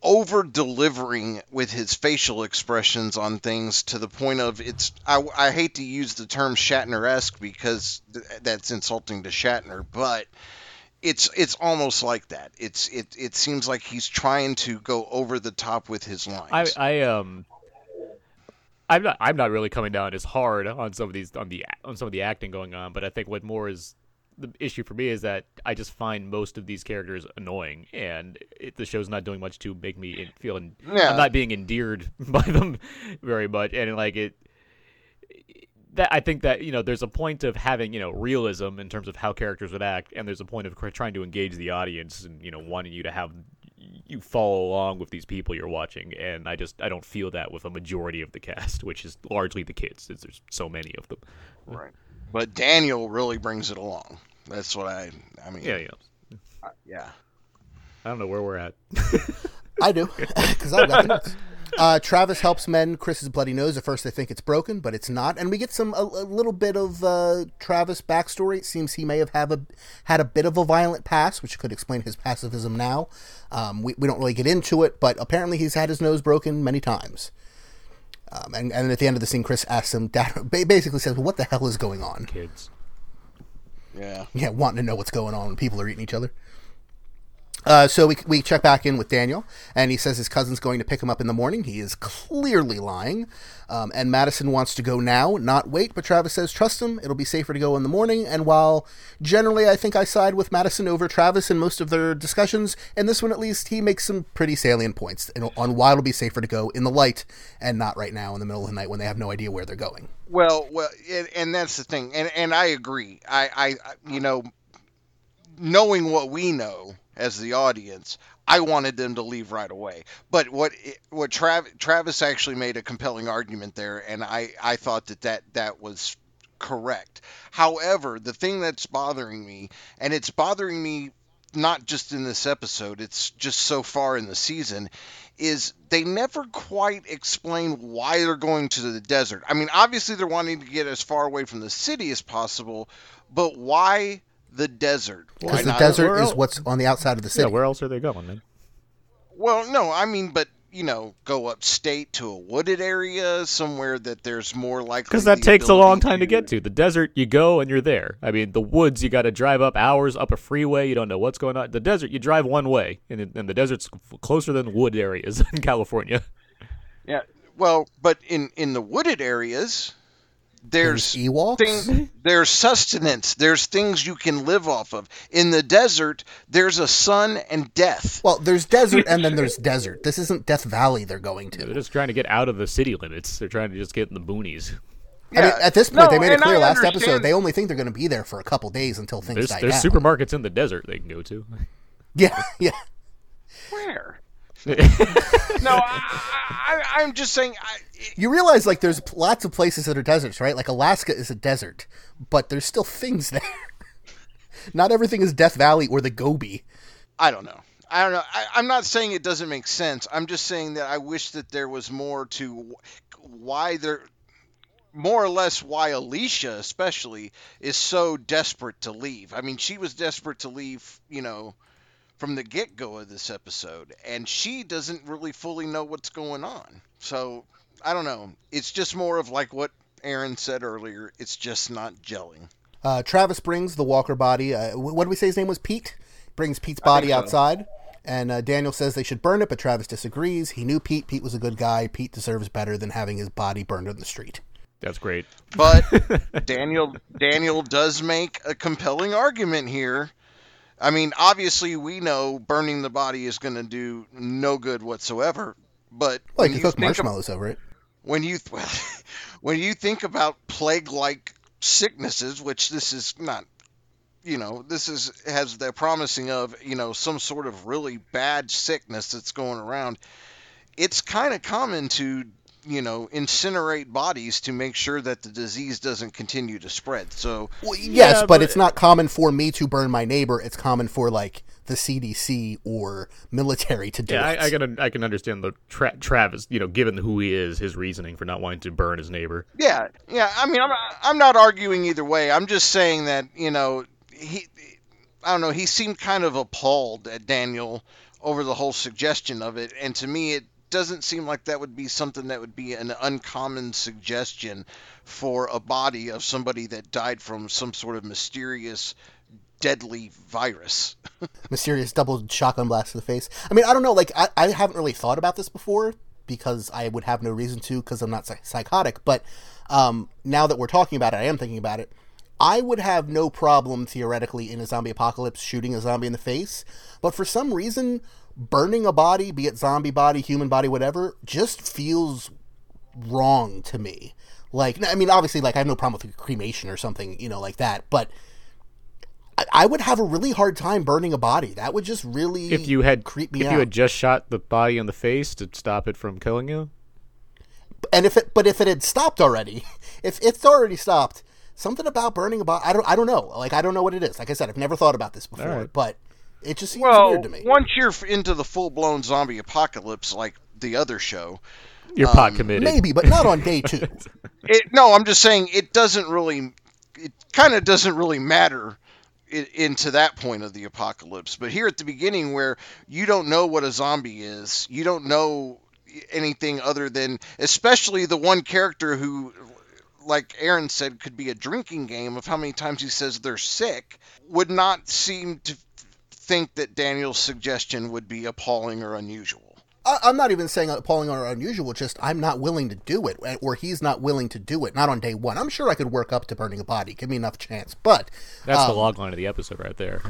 over delivering with his facial expressions on things to the point of it's I, I hate to use the term Shatner-esque because th- that's insulting to Shatner, but it's it's almost like that. It's it it seems like he's trying to go over the top with his lines. I, I um I'm not I'm not really coming down as hard on some of these on the on some of the acting going on, but I think what more is the issue for me is that I just find most of these characters annoying, and it, the show's not doing much to make me feel. En- Yeah. I'm not being endeared by them very much, and like it. That I think that you know, there's a point of having you know realism in terms of how characters would act, and there's a point of trying to engage the audience and you know wanting you to have you follow along with these people you're watching, and I just I don't feel that with a majority of the cast, which is largely the kids, since there's so many of them. right. But Daniel really brings it along. That's what I I mean. Yeah, yeah. yeah. I don't know where we're at. I do because I've got the notes. Uh, Travis helps mend Chris's bloody nose. At first, they think it's broken, but it's not, and we get some a, a little bit of uh, Travis backstory. It seems he may have have a, had a bit of a violent past, which could explain his pacifism now. Um, we, we don't really get into it, but apparently he's had his nose broken many times. Um, and, and at the end of the scene, Chris asks him, Dad, basically says, well, "What the hell is going on?" Kids. Yeah. yeah, wanting to know what's going on when people are eating each other. Uh, so we, we check back in with Daniel, and he says his cousin's going to pick him up in the morning. He is clearly lying. Um, and Madison wants to go now, not wait, but Travis says, trust him, it'll be safer to go in the morning. And while generally I think I side with Madison over Travis in most of their discussions, in this one at least, he makes some pretty salient points on why it'll be safer to go in the light and not right now in the middle of the night when they have no idea where they're going. Well, well, and, and that's the thing, and and I agree. I, I, you know, knowing what we know as the audience, I wanted them to leave right away. But what what Trav, Travis actually made a compelling argument there, and I I thought that that that was correct. However, the thing that's bothering me, and it's bothering me not just in this episode, it's just so far in the season, is they never quite explain why they're going to the desert. I mean, obviously they're wanting to get as far away from the city as possible, but why the desert? Because the desert is else? what's on the outside of the city. Yeah, city. where else are they going, man? Well, no, I mean, but you know, go upstate to a wooded area somewhere that there's more likely. Because that takes a long time to get to. The desert, you go and you're there. I mean, the woods, you got to drive up hours up a freeway. You don't know what's going on. The desert, you drive one way, and, and the desert's closer than wood areas in California. Yeah. Well, but in in the wooded areas, there's There's Ewoks? thing- there's sustenance. There's things you can live off of. In the desert, there's a sun and death. Well, there's desert and then there's desert. This isn't Death Valley they're going to. They're just trying to get out of the city limits. They're trying to just get in the boonies. I mean, at this point, No, they made it clear I last understand- episode they only think they're going to be there for a couple days until things There's die there's down. supermarkets in the desert they can go to. Yeah, yeah. Where? no, I, I, I'm just saying. I, You realize like there's lots of places that are deserts, right? Like Alaska is a desert, but there's still things there. Not everything is Death Valley or the Gobi. I don't know. I don't know. I, I'm not saying it doesn't make sense. I'm just saying that I wish that there was more to why they're more or less why Alicia especially is so desperate to leave. I mean, she was desperate to leave, you know, from the get-go of this episode and she doesn't really fully know what's going on. So, I don't know. It's just more of like what Aaron said earlier. It's just not gelling. Uh, Travis brings the Walker body. Uh, what did we say his name was? Pete. Brings Pete's body so. outside, and uh, Daniel says they should burn it, but Travis disagrees. He knew Pete. Pete was a good guy. Pete deserves better than having his body burned in the street. That's great. But Daniel Daniel does make a compelling argument here. I mean, obviously we know burning the body is going to do no good whatsoever. But like you cook of- marshmallows over it. when you when you think about plague-like sicknesses, which this is not, you know, this is has the promising of you know some sort of really bad sickness that's going around. It's kind of common to you know incinerate bodies to make sure that the disease doesn't continue to spread. So Well, yes, but, but- it's not common for me to burn my neighbor. It's common for like the CDC or military to do Yeah, it. I, I can I can understand the tra- Travis, you know, given who he is, his reasoning for not wanting to burn his neighbor. Yeah, yeah. I mean, I'm I'm not arguing either way. I'm just saying that you know he, I don't know. He seemed kind of appalled at Daniel over the whole suggestion of it, and to me, it doesn't seem like that would be something that would be an uncommon suggestion for a body of somebody that died from some sort of mysterious, deadly virus. mysterious double shotgun blast to the face. I mean, I don't know. Like, I, I haven't really thought about this before because I would have no reason to because I'm not psych- psychotic. But um, now that we're talking about it, I am thinking about it. I would have no problem theoretically in a zombie apocalypse shooting a zombie in the face, but for some reason, burning a body, be it zombie body, human body, whatever, just feels wrong to me. Like, I mean, obviously, like I have no problem with cremation or something, you know, like that, but I, I would have a really hard time burning a body. That would just really If you had creep me if out. you had just shot the body in the face to stop it from killing you, and if it, but if it had stopped already, if it's already stopped, something about burning a body, I don't, I don't know. Like I don't know what it is. Like I said, I've never thought about this before, right. but it just seems Well, weird to me. once you're into the full blown zombie apocalypse, like the other show. You're pot um, committed. Maybe, but not on day two. It, no, I'm just saying it doesn't really. It kind of doesn't really matter i into that point of the apocalypse. But here at the beginning, where you don't know what a zombie is, you don't know anything other than, especially the one character who, like Aaron said, could be a drinking game of how many times he says they're sick, would not seem to think that Daniel's suggestion would be appalling or unusual. I, I'm not even saying appalling or unusual. Just I'm not willing to do it, eh, or he's not willing to do it. Not on day one. I'm sure I could work up to burning a body. Give me enough chance. But That's the um, log line of the episode right there.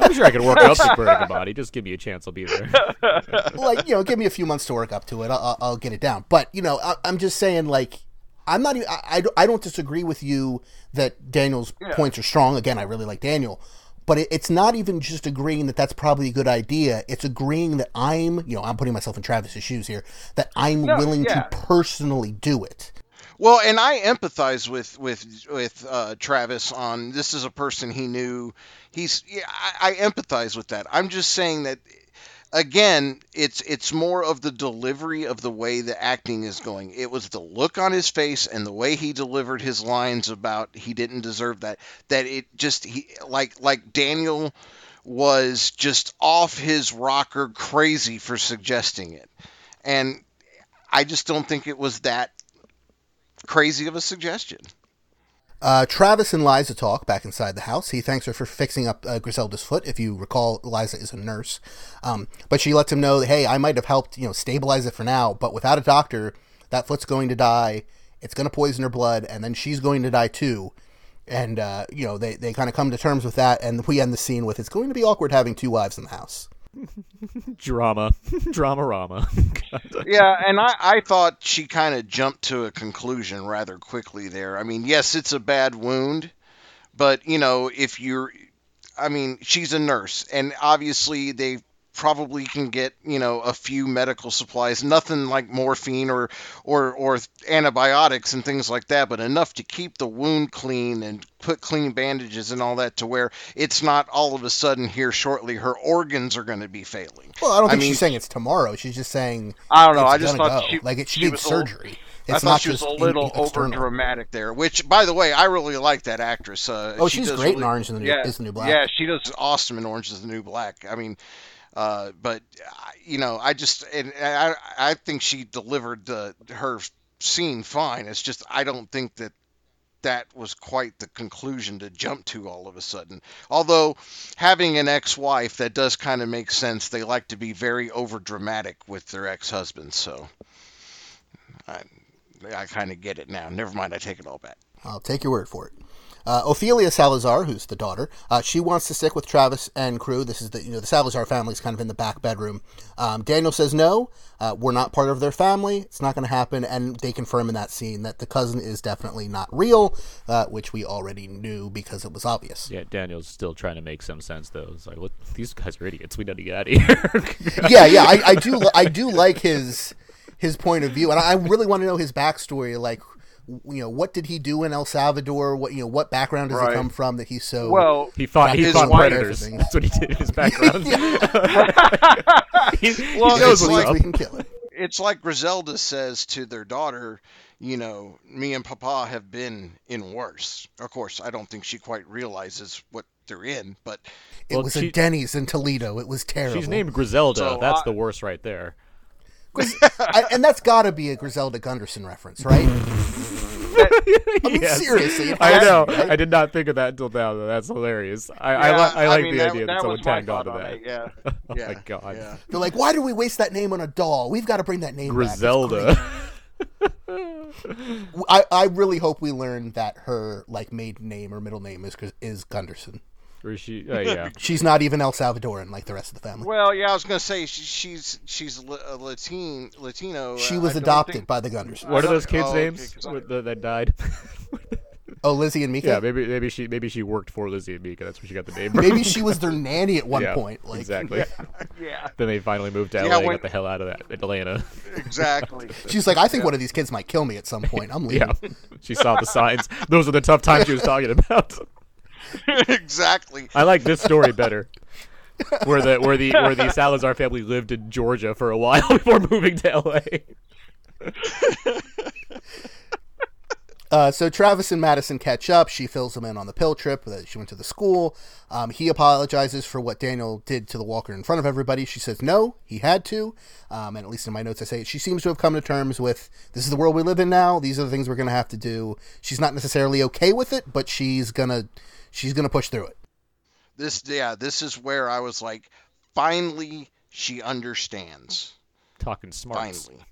I'm sure I could work up to burning a body. Just give me a chance, I'll be there. like you know, give me a few months to work up to it. I'll, I'll- I'll get it down. But you know, I, I'm just saying, like, I'm not. Even, I, I don't- I don't disagree with you that Daniel's points are strong. Again, I really like Daniel, but it, it's not even just agreeing that that's probably a good idea. It's agreeing that I'm, you know, I'm putting myself in Travis's shoes here. That I'm willing yeah. to personally do it. Well, and I empathize with with with uh, Travis on this is a person he knew. He's yeah, I, I empathize with that. I'm just saying that again, it's it's more of the delivery of the way the acting is going. It was the look on his face and the way he delivered his lines about he didn't deserve that. That it just he like like Daniel was just off his rocker crazy for suggesting it. And I just don't think it was that crazy of a suggestion. Uh, Travis and Liza talk back inside the house. He thanks her for fixing up uh, Griselda's foot. If you recall, Liza is a nurse, um, but she lets him know that hey, I might have helped you know stabilize it for now, but without a doctor, that foot's going to die. It's going to poison her blood, and then she's going to die too. And uh, you know they they kind of come to terms with that, and we end the scene with it's going to be awkward having two wives in the house. Drama. Drama rama. Yeah, and I, I thought she kind of jumped to a conclusion rather quickly there. I mean, yes, it's a bad wound, but, you know, if you're. I mean, she's a nurse, and obviously they probably can get you know a few medical supplies nothing like morphine or or or antibiotics and things like that but enough to keep the wound clean and put clean bandages and all that to where it's not all of a sudden here shortly her organs are going to be failing Well, I don't think mean, she's saying it's tomorrow. She's just saying I don't know. it's I just thought go. she like it she, she needs was a little- surgery. I thought she was a in- little over dramatic there. Which, by the way, I really like that actress. Uh, Oh, she she's great in Orange is the New- yeah, is the New Black. Yeah, she does awesome in Orange is the New Black. I mean, uh, but you know, I just and I I think she delivered the her scene fine. It's just I don't think that that was quite the conclusion to jump to all of a sudden. Although having an ex-wife, that does kind of make sense. They like to be very over dramatic with their ex-husbands, so I I kind of get it now. Never mind, I take it all back. I'll take your word for it. Uh, Ofelia Salazar, who's the daughter, uh, she wants to stick with Travis and crew. This is the you know the Salazar family's kind of in the back bedroom. Um, Daniel says no, uh, we're not part of their family. It's not going to happen, and they confirm in that scene that the cousin is definitely not real, uh, which we already knew because it was obvious. yeah, Daniel's still trying to make some sense though. It's like, what? These guys are idiots. We need to get out of here. yeah, yeah, I, I do, I do like his his point of view, and I really want to know his backstory. Like, you know, what did he do in El Salvador? What you know, what background does Right. he come from that he's so Well, He fought. He fought predators. everything. That's what he did in his background. he, he Well, knows it's like- up. we can kill it. it's like Griselda says to their daughter, you know, me and Papa have been in worse. Of course, I don't think she quite realizes what they're in, but It Well, was she- a Denny's in Toledo. It was terrible. She's named Griselda. So That's I- the worst right there. I, and that's got to be a Griselda Gunderson reference, right? I mean, Yes. seriously. I know. right? I did not think of that until now. Though. That's hilarious. I I, li- I like mean, the idea that, that someone tagged onto on that. it, Yeah. Oh yeah. my god. Yeah. They're like, why do we waste that name on a doll? We've got to bring that name Griselda. I, I really hope we learn that her like maiden name or middle name is is Gunderson. Or is she? Oh yeah. She's not even El Salvadoran like the rest of the family. Well, yeah, I was gonna say she, she's she's a Latin Latino. she uh, was I adopted think- by the Gunners. What are those kids' oh, okay, names 'cause I- that died? Oh, Lizzie and Mika. yeah, maybe maybe she maybe she worked for Lizzie and Mika. That's where she got the name. Maybe she was their nanny at one Yeah, point. Like, exactly. Yeah, Then they finally moved to LA Yeah, and got the hell out of that Atlanta. exactly. She's like, I think one of these kids might kill me at some point. I'm leaving. yeah, she saw the signs. Those are the tough times she was talking about. exactly. I like this story better. where the where the where the Salazar family lived in Georgia for a while before moving to LA. Uh, so Travis and Madison catch up. She fills him in on the pill trip that she went to the school. Um, he apologizes for what Daniel did to the Walker in front of everybody. She says no, he had to. Um, and at least in my notes, I say she seems to have come to terms with this is the world we live in now. These are the things we're going to have to do. She's not necessarily okay with it, but she's gonna she's gonna push through it. This, yeah, this is where I was like, finally, she understands. Talking smart. Finally.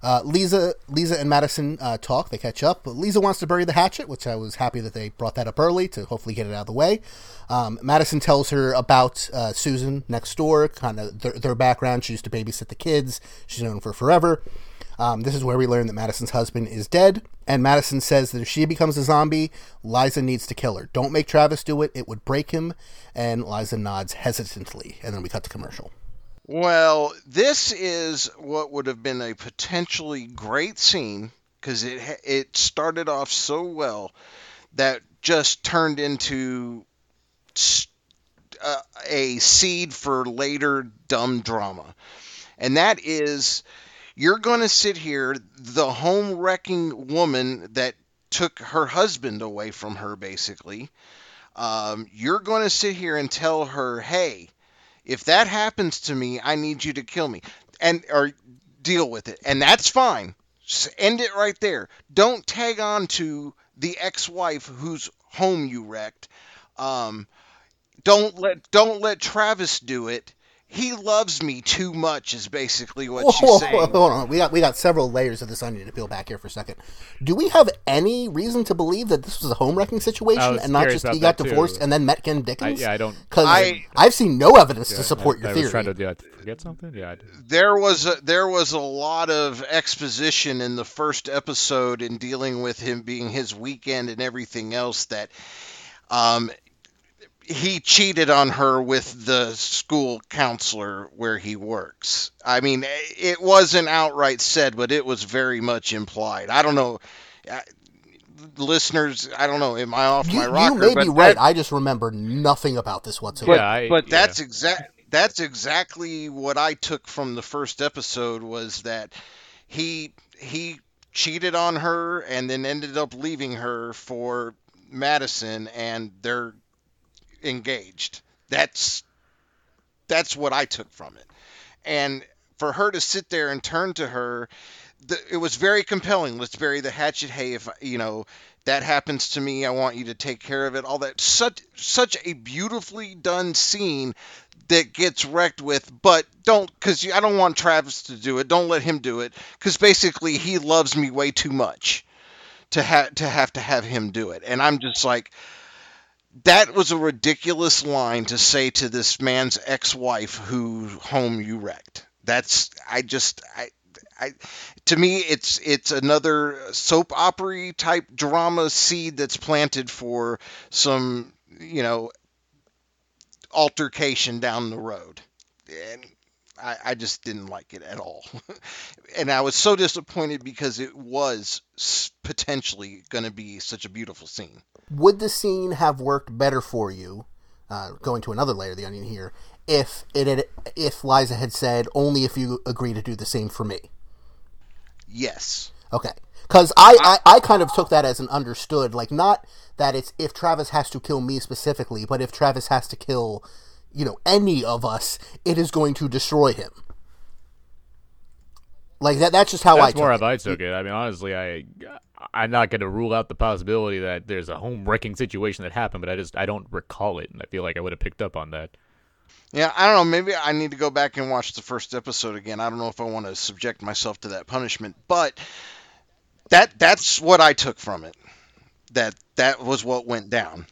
Uh, Liza, Liza and Madison uh, talk. They catch up. Liza wants to bury the hatchet, which I was happy that they brought that up early to hopefully get it out of the way. Um, Madison tells her about uh, Susan next door, kind of their, their background. She used to babysit the kids. She's known for forever. Um, this is where we learn that Madison's husband is dead, and Madison says that if she becomes a zombie, Liza needs to kill her. Don't make Travis do it; it would break him. And Liza nods hesitantly, and then we cut to commercial. Well, this is what would have been a potentially great scene because it it started off so well that just turned into uh, a seed for later dumb drama, and that is you're going to sit here, the home wrecking woman that took her husband away from her, basically. Um, you're going to sit here and tell her, hey, if that happens to me, I need you to kill me and or deal with it. And that's fine. Just end it right there. Don't tag on to the ex-wife whose home you wrecked. Um, don't let don't let Travis do it. He loves me too much is basically what she's Whoa, saying. hold on. We got we got several layers of this onion to peel back here for a second. Do we have any reason to believe that this was a home wrecking situation and not just he got divorced too. and then met Ken Dickens? I- yeah, I don't- Because I- I've seen no evidence to support I, your I theory. was trying to, yeah, forget something. Yeah, I there was a, there was a lot of exposition in the first episode in dealing with him being his weekend and everything else that um, he cheated on her with the school counselor where he works. I mean, it wasn't outright said, but it was very much implied. I don't know. uh, Listeners, I don't know. Am I off you, my you rocker? may But be right. that- I just remember nothing about this whatsoever. Yeah, I- but yeah. that's exact that's exactly what I took from the first episode was that he he cheated on her and then ended up leaving her for Madison and they're engaged. That's that's what I took from it. And for her to sit there and turn to her the, it was very compelling. Let's bury the hatchet. Hey, if you know that happens to me, I want you to take care of it. All that such such a beautifully done scene that gets wrecked with. But don't because I don't want Travis to do it. Don't let him do it because basically he loves me way too much to have to have to have him do it. And I'm just like. That was a ridiculous line to say to this man's ex-wife who home you wrecked. That's I just I I to me it's it's another soap opera type drama seed that's planted for some you know altercation down the road. And I, I just didn't like it at all. And i was so disappointed because it was potentially going to be such a beautiful scene Would the scene have worked better for you? Uh, going to another layer of the onion here. If it had, if Liza had said only if you agree to do the same for me. yes Okay. Because I, I, I kind of took that as an understood, like, not that it's if Travis has to kill me specifically, but if Travis has to kill, you know, any of us, it is going to destroy him. Like, that. that's just how That's I took more it. how I took it. I mean, honestly, I I'm not going to rule out the possibility that there's a home wrecking situation that happened, but I just I don't recall it, and I feel like I would have picked up on that. Yeah, I don't know. Maybe I need to go back and watch the first episode again. I don't know if I want to subject myself to that punishment, but that that's what I took from it. That that was what went down.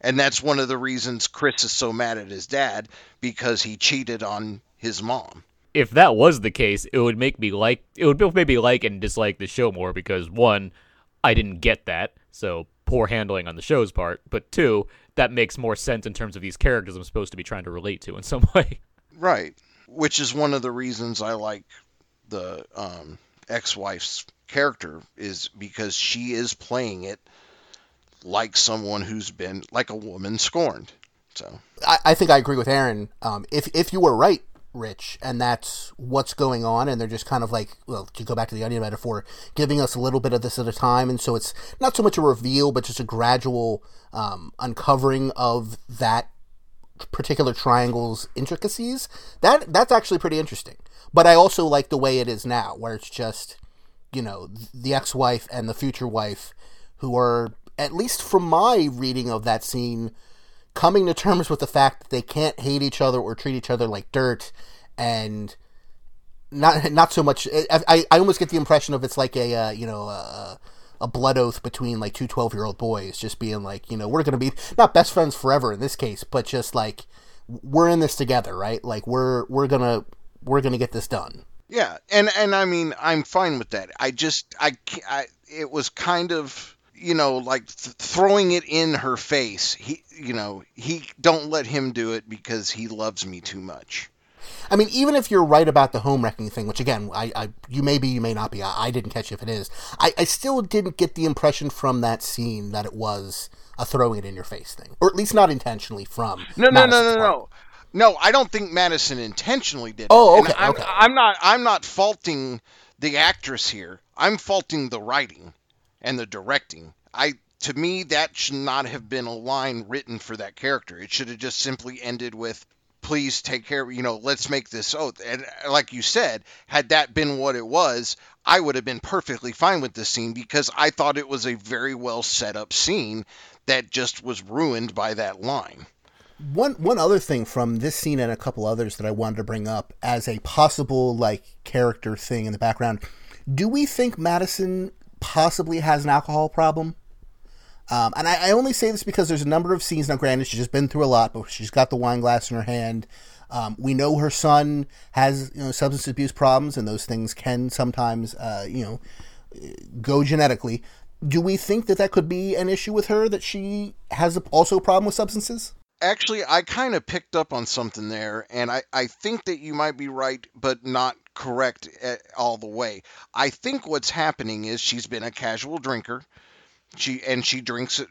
And that's one of the reasons Chris is so mad at his dad because he cheated on his mom. If that was the case, it would make me like it would both make me like and dislike the show more because one, I didn't get that, so poor handling on the show's part. But two, that makes more sense in terms of these characters I'm supposed to be trying to relate to in some way. Right. Which is one of the reasons I like the um, ex-wife's character is because she is playing it like someone who's been like a woman scorned. So I, I think I agree with Aaron. Um, if if you were right, Rich, and that's what's going on, and they're just kind of like, well, to go back to the onion metaphor, giving us a little bit of this at a time, and so it's not so much a reveal, but just a gradual um, uncovering of that particular triangle's intricacies. That that's actually pretty interesting. But I also like the way it is now, where it's just, you know, the ex-wife and the future wife, who are at least from my reading of that scene coming to terms with the fact that they can't hate each other or treat each other like dirt and not not so much I, I, almost get the impression of it's like a uh, you know a, a blood oath between like two 12 year old boys just being like you know we're gonna be not best friends forever in this case but just like we're in this together right like we're we're gonna we're gonna get this done Yeah, and and I mean I'm fine with that. I just I, I it was kind of you know like th- throwing it in her face. He you know he don't let him do it because he loves me too much. I mean, even if you're right about the home wrecking thing, which again, I, I you may be, you may not be. I, I didn't catch if it is. I, I still didn't get the impression from that scene that it was a throwing it in your face thing, or at least not intentionally from. No, no, no, Madison's no, part. no. No, I don't think Madison intentionally did. it. Oh, And okay, I'm, okay. I'm not. I'm not faulting the actress here. I'm faulting the writing and the directing. I to me that should not have been a line written for that character. It should have just simply ended with please take care you know let's make this oath and uh, like you said had that been what it was i would have been perfectly fine with this scene because i thought it was a very well set up scene that just was ruined by that line One one other thing from this scene and a couple others that I wanted to bring up as a possible like character thing in the background. Do we think Madison possibly has an alcohol problem? Um, and I, I only say this because there's a number of scenes. Now, granted, she's just been through a lot, but she's got the wine glass in her hand. Um, we know her son has you know substance abuse problems, and those things can sometimes uh, you know go genetically. Do we think that that could be an issue with her that she has also a problem with substances? Actually, I kind of picked up on something there, and I, I think that you might be right, but not correct eh, all the way. I think what's happening is she's been a casual drinker, she and she drinks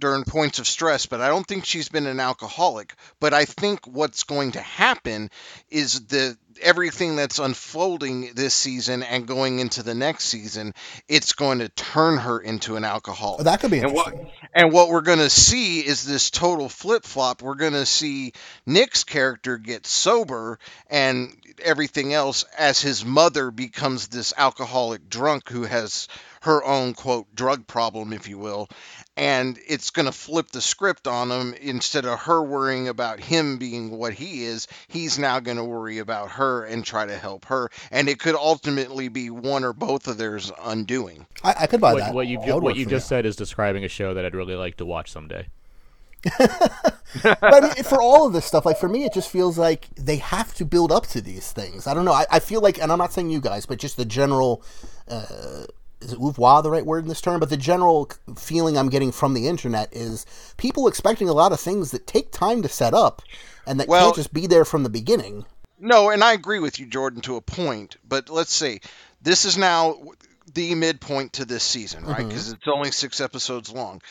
during points of stress, but I don't think she's been an alcoholic. But I think what's going to happen is the everything that's unfolding this season and going into the next season, it's going to turn her into an alcoholic. Oh, that could be and what and what we're going to see is this total flip flop. We're going to see Nick's character get sober and everything else as his mother becomes this alcoholic drunk who has her own quote drug problem, if you will. And it's going to flip the script on him. Instead of her worrying about him being what he is, he's now going to worry about her and try to help her. And it could ultimately be one or both of theirs undoing. I, I could buy What, that. what you That ju- would what you for just me. said is describing a show that I'd really like to watch someday. but I mean, for all of this stuff, like for me, it just feels like they have to build up to these things. I don't know. I, I feel like, and I'm not saying you guys, but just the general. Uh, is it ouvroir the right word in this term? But the general feeling I'm getting from the internet is people expecting a lot of things that take time to set up, and that Well- can't just be there from the beginning. No, and I agree with you, Jordan, to a point. But let's see. This is now the midpoint to this season, right? Because it's only six episodes long.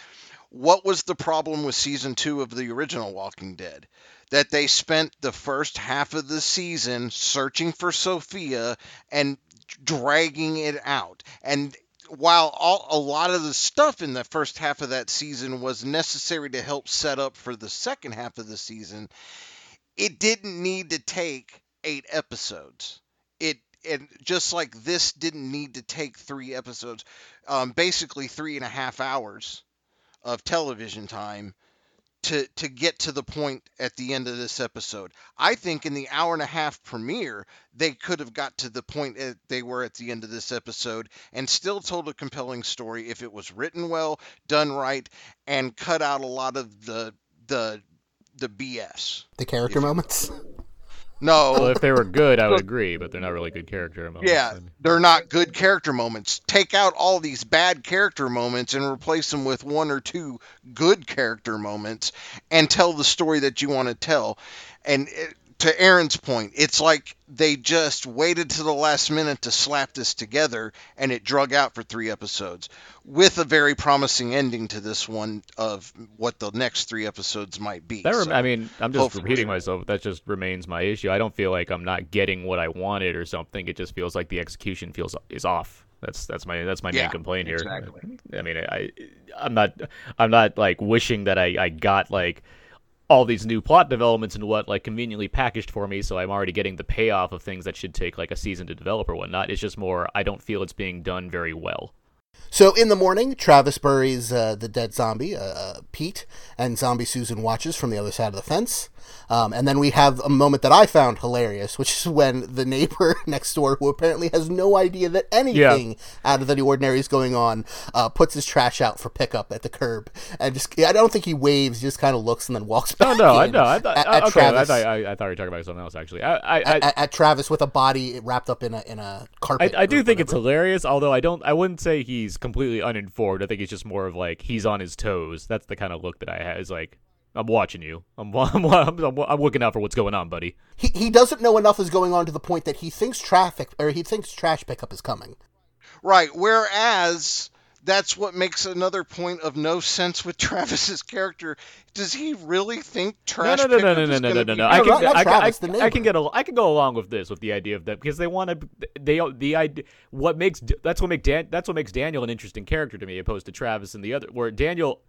What was the problem with season two of the original Walking Dead? That they spent the first half of the season searching for Sophia and dragging it out. And while all, a lot of the stuff in the first half of that season was necessary to help set up for the second half of the season, it didn't need to take eight episodes. It and just like this didn't need to take three episodes, um, basically three and a half hours of television time to to get to the point at the end of this episode. I think in the hour and a half premiere, they could have got to the point that they were at the end of this episode and still told a compelling story if it was written well, done right, and cut out a lot of the the the BS. The character moments. No, Well, if they were good, I would agree, but they're not really good character moments. Yeah, they're not good character moments. Take out all these bad character moments and replace them with one or two good character moments and tell the story that you want to tell. And it, to Aaron's point, it's like they just waited to the last minute to slap this together, and it drug out for three episodes, with a very promising ending to this one of what the next three episodes might be. That rem- So, I mean, I'm just hopefully- repeating myself. That just remains my issue. I don't feel like I'm not getting what I wanted or something. It just feels like the execution feels is off. That's that's my that's my Yeah, main complaint here. exactly. I mean, I I'm not I'm not like wishing that I I got like all these new plot developments and what like conveniently packaged for me, so I'm already getting the payoff of things that should take like a season to develop or whatnot. It's just more I don't feel it's being done very well. So in the morning, Travis buries uh, the dead zombie, uh, uh, Pete, and zombie Susan watches from the other side of the fence. Um, and then we have a moment that I found hilarious, which is when the neighbor next door, who apparently has no idea that anything out of the ordinary is going on, uh, puts his trash out for pickup at the curb, and just—I don't think he waves; he just kind of looks and then walks back. no, I in know. I thought at, at okay. I Travis, thought I, I thought you were talking about something else actually. I I, I, at, at Travis with a body wrapped up in a in a carpet. I, I do think it's hilarious, although I don't. I wouldn't say he's completely uninformed. I think he's just more of like he's on his toes. That's the kind of look that I have. Is like I'm watching you. I'm I'm, I'm, I'm, I'm looking out for what's going on, buddy. he he doesn't know enough is going on to the point that he thinks traffic or he thinks trash pickup is coming. Right. Whereas that's what makes another point of no sense with Travis's character. Does he really think No, trash no, no, no, pickup no, no, is no, no, no, no. I No, can, not- not I, can- I, I can get, al- I can go along with this with the idea of that because they want to. They the idea what makes that's what make Dan that's what makes Daniel an interesting character to me, opposed to Travis and the other. Where Daniel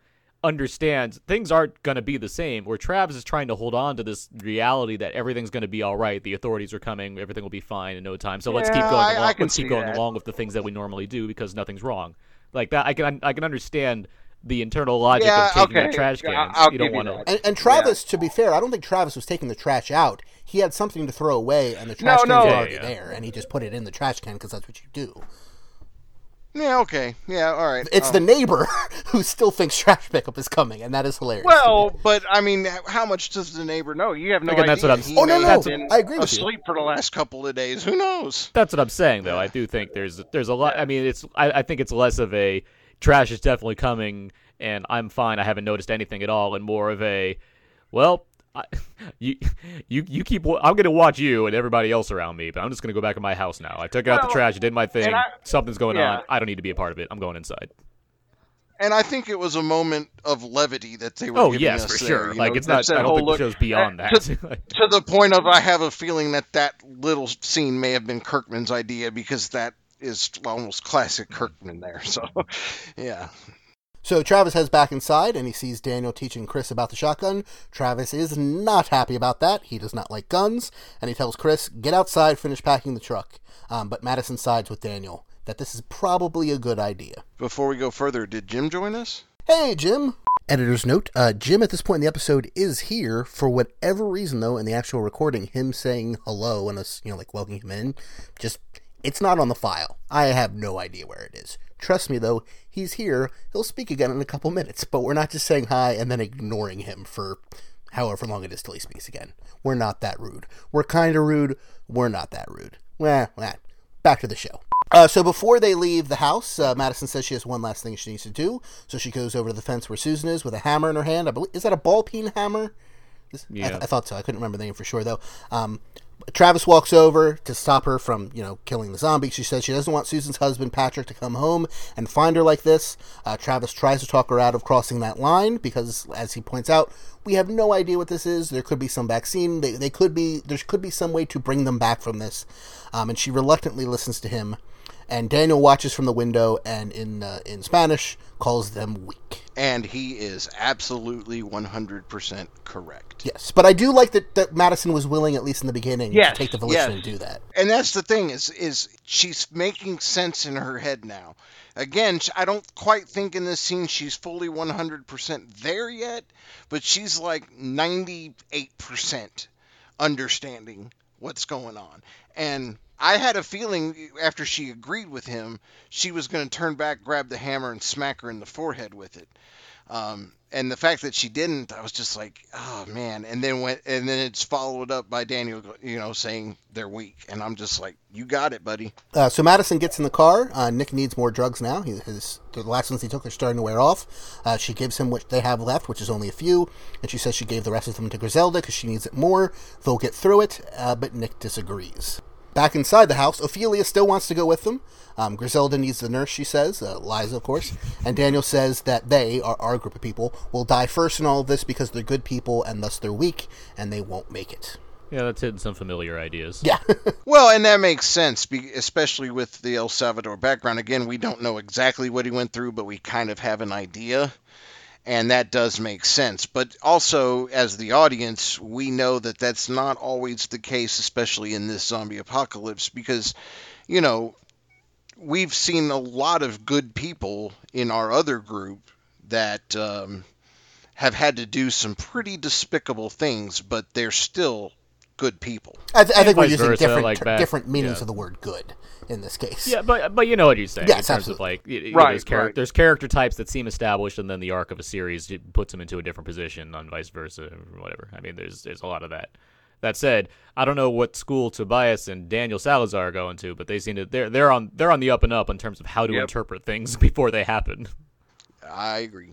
understands things aren't going to be the same. Where Travis is trying to hold on to this reality that everything's going to be all right. The authorities are coming. Everything will be fine in no time. So let's keep going. I- along, I let's keep going that. along with the things that we normally do because nothing's wrong. Like that, I can I can understand the internal logic Yeah, of taking okay. out trash Yeah, cans. I'll you don't want to. And, and Travis, to be fair, I don't think Travis was taking the trash out. He had something to throw away, and the trash No, can no. was Yeah, already yeah. there, and he just put it in the trash can because that's what you do. Yeah. Okay. Yeah. All right. It's Oh. the neighbor who still thinks trash pickup is coming, and that is hilarious. Well, but I mean, how much does the neighbor know? You have no Again, idea. that's what I'm- He Oh, no, may no, have been I agree with you. asleep for the last couple of days. Who knows? That's what I'm saying, though. I do think there's there's a lot. I mean, it's I, I think it's less of a trash is definitely coming, and I'm fine. I haven't noticed anything at all, and more of a well, I, you you you keep. wa- I'm gonna watch you and everybody else around me, but I'm just gonna go back in my house now. I took out Well, the trash. I did my thing. I- Something's going yeah. on. I don't need to be a part of it. I'm going inside. And I think it was a moment of levity that they were Oh giving yes, us for there, sure. you Like know, it's not. I don't whole think the show's beyond uh, that. To, to the point of I have a feeling that that little scene may have been Kirkman's idea because that is almost classic Kirkman there. So, yeah. So Travis heads back inside, and he sees Daniel teaching Chris about the shotgun. Travis is not happy about that. He does not like guns, and he tells Chris, "Get outside, finish packing the truck." Um, but Madison sides with Daniel that this is probably a good idea. Before we go further, did Jim join us? Hey, Jim. Editor's note: uh, Jim at this point in the episode is here for whatever reason, though. In the actual recording, him saying hello and us, you know, like welcoming him in, just it's not on the file. I have no idea where it is. Trust me, though, he's here. He'll speak again in a couple minutes, but we're not just saying hi and then ignoring him for however long it is till he speaks again. We're not that rude. We're kind of rude. We're not that rude. Well, well, back to the show. Uh, so before they leave the house, uh, Madison says she has one last thing she needs to do. So she goes over to the fence where Susan is with a hammer in her hand. I believe is that a ball peen hammer? Is- I, Yeah. I thought so. I couldn't remember the name for sure though. Um, Travis walks over to stop her from, you know, killing the zombie. She says she doesn't want Susan's husband Patrick to come home and find her like this. Uh, Travis tries to talk her out of crossing that line because, as he points out, we have no idea what this is. There could be some vaccine. They, they could be. There could be some way to bring them back from this. Um, and she reluctantly listens to him. And Daniel watches from the window and in uh, in Spanish calls them weak. And he is absolutely 100% correct. Yes, but I do like that, that Madison was willing, at least in the beginning, Yes, to take the volition yes. and do that. And that's the thing is is she's making sense in her head now. Again, I don't quite think in this scene she's fully 100% there yet, but she's like 98% understanding what's going on. And I had a feeling after she agreed with him, she was going to turn back, grab the hammer, and smack her in the forehead with it. Um, and the fact that she didn't, I was just like, oh man. And then went, and then it's followed up by Daniel, you know, saying they're weak, and I'm just like, you got it, buddy. Uh, so Madison gets in the car. Uh, Nick needs more drugs now. He, his the last ones he took are starting to wear off. Uh, she gives him what they have left, which is only a few, and she says she gave the rest of them to Griselda because she needs it more. They'll get through it, uh, but Nick disagrees. Back inside the house, Ofelia still wants to go with them. Um, Griselda needs the nurse, she says, uh, Liza, of course. And Daniel says that they, our, our group of people, will die first in all of this because they're good people and thus they're weak and they won't make it. Yeah, that's hitting some familiar ideas. Yeah. Well, and that makes sense, especially with the El Salvador background. Again, we don't know exactly what he went through, but we kind of have an idea. And that does make sense. But also, as the audience, we know that that's not always the case, especially in this zombie apocalypse, because, you know, we've seen a lot of good people in our other group that um, have had to do some pretty despicable things, but they're still good people. I, th- I think we're using versa, different like ter- different meanings yeah. of the word good in this case. Yeah, but but you know what you're saying Yes, in terms absolutely. of like y- y- Right, there's, char- right. there's character types that seem established, and then the arc of a series puts them into a different position, and vice versa, or whatever. I mean, there's there's a lot of that. That said, I don't know what school Tobias and Daniel Salazar are going to, but they seem to they're they're on they're on the up and up in terms of how to Yep. interpret things before they happen. I agree.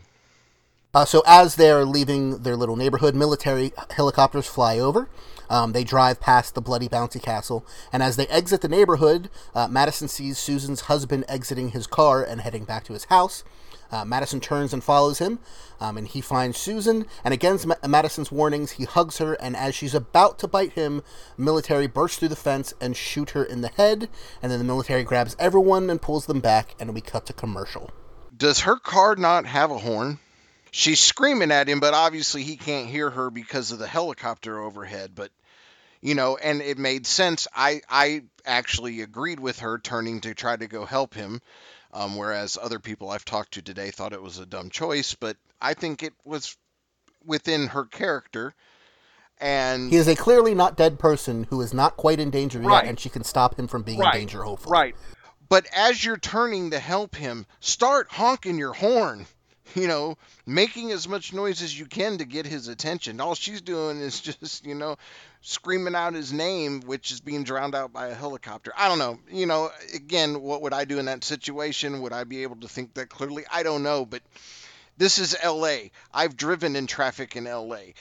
Uh, so as they're leaving their little neighborhood, military helicopters fly over. Um, they drive past the bloody bouncy castle, and as they exit the neighborhood, uh, Madison sees Susan's husband exiting his car and heading back to his house. Uh, Madison turns and follows him, um, and he finds Susan. And against Ma- Madison's warnings, he hugs her. And as she's about to bite him, military bursts through the fence and shoot her in the head. And then the military grabs everyone and pulls them back, and we cut to commercial. Does her car not have a horn? She's screaming at him, but obviously he can't hear her because of the helicopter overhead. But you know, and it made sense. I I actually agreed with her turning to try to go help him, um, whereas other people I've talked to today thought it was a dumb choice. But I think it was within her character. And He is a clearly not dead person who is not quite in danger Right. yet, and she can stop him from being Right. in danger, hopefully. Right. But as you're turning to help him, start honking your horn. You know, making as much noise as you can to get his attention. All she's doing is just, you know, screaming out his name, which is being drowned out by a helicopter. I don't know. You know, again, what would I do in that situation? Would I be able to think that clearly? I don't know. But this is LA. I've driven in traffic in LA.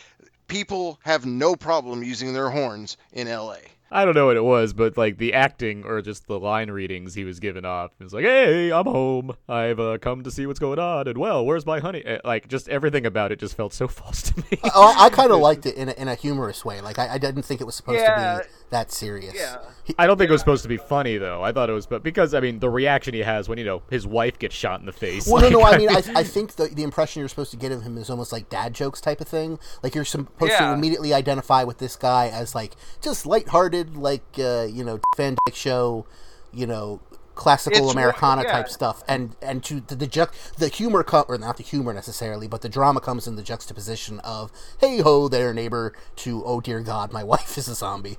People have no problem using their horns in LA. I don't know what it was, but like the acting or just the line readings he was giving off, it was like, "Hey, I'm home. I've uh, come to see what's going on." And well, where's my honey? Uh, Like just everything about it just felt so false to me. Oh, I, I kind of liked it in a, in a humorous way. Like I, I didn't think it was supposed Yeah. to be that serious. Yeah. He- I don't think it was supposed to be funny though. I thought it was, but because I mean, the reaction he has when you know his wife gets shot in the face. well, no, like, no. I mean, I, I think the the impression you're supposed to get of him is almost like dad jokes type of thing. Like you're supposed to immediately identify with this guy as like just lighthearted, like uh, you know Van Dyke show, you know classical It's- Americana yeah. type stuff, and and to the the, ju- the humor com- or not the humor necessarily, but the drama comes in the juxtaposition of hey ho there neighbor to oh dear God my wife is a zombie.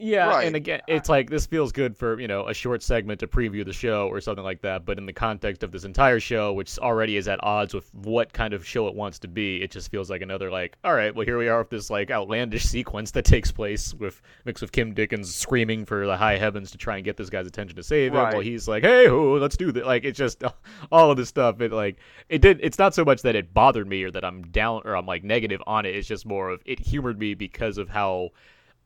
Yeah, Right. and again, it's like this feels good for you know a short segment to preview the show or something like that. But in the context of this entire show, which already is at odds with what kind of show it wants to be, it just feels like another like, all right, well here we are with this like outlandish sequence that takes place with mixed with Kim Dickens screaming for the high heavens to try and get this guy's attention to save him, Right. while he's like, hey, ho, let's do this. Like it's just all of this stuff. It like it did. It's not so much that it bothered me or that I'm down or I'm like negative on it. It's just more of it humored me because of how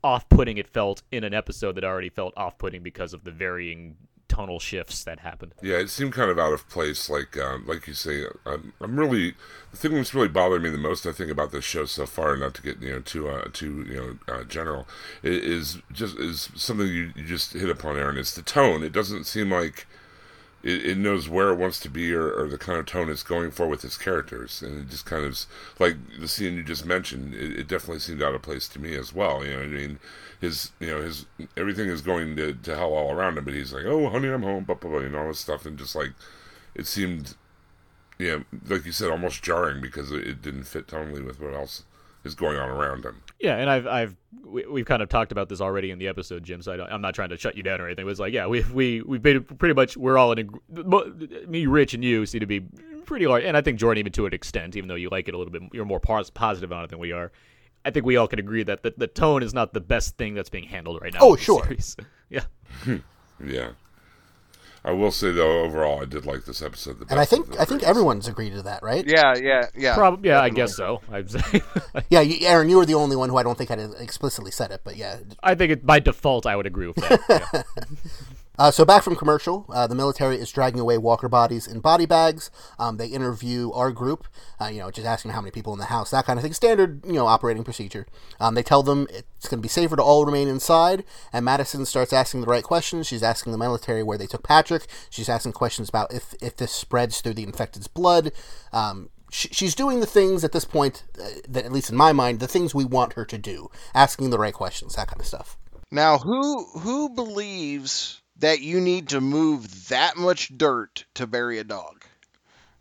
off-putting it felt in an episode that already felt off-putting because of the varying tonal shifts that happened. Yeah, it seemed kind of out of place. Like, um, like you say, I'm, I'm really the thing that's really bothered me the most. I think about this show so far, not to get you know too uh, too you know uh, general, is just is something you, you just hit upon, Aaron. It's the tone. It doesn't seem like it, it knows where it wants to be or, or the kind of tone it's going for with its characters, and it just kind of like the scene you just mentioned. It, it definitely seemed out of place to me as well. You know, I mean, his you know his everything is going to, to hell all around him, but he's like, "Oh, honey, I'm home," blah blah blah, and all this stuff, and just like it seemed, yeah, like you said, almost jarring because it, it didn't fit tonally with what else is going on around him. Yeah, and I've I've we, we've kind of talked about this already in the episode, Jim. So I don't, I'm not trying to shut you down or anything. It was like, yeah, we we we've been pretty much we're all in a, me, Rich, and you seem to be pretty large, and I think Jordan even to an extent, even though you like it a little bit, you're more positive on it than we are. I think we all can agree that the, the tone is not the best thing that's being handled right now. Oh, sure. Yeah. Hmm. Yeah. I will say though, overall, I did like this episode. The And I think the I think three. everyone's agreed to that, right? Yeah, yeah, yeah. Probably. Yeah, I guess so. I'd say. Yeah, you, Aaron, you were the only one who I don't think had explicitly said it, but yeah. I think it, by default I would agree with that. Yeah. Uh, so back from commercial, uh, the military is dragging away walker bodies in body bags. Um, they interview our group, uh, you know, just asking how many people in the house, that kind of thing. Standard, you know, operating procedure. Um, they tell them it's going to be safer to all remain inside, and Madison starts asking the right questions. She's asking the military where they took Patrick. She's asking questions about if if this spreads through the infected's blood. Um, she's doing the things at this point uh, that, at least in my mind, the things we want her to do, asking the right questions, that kind of stuff. Now, who who believes that you need to move that much dirt to bury a dog?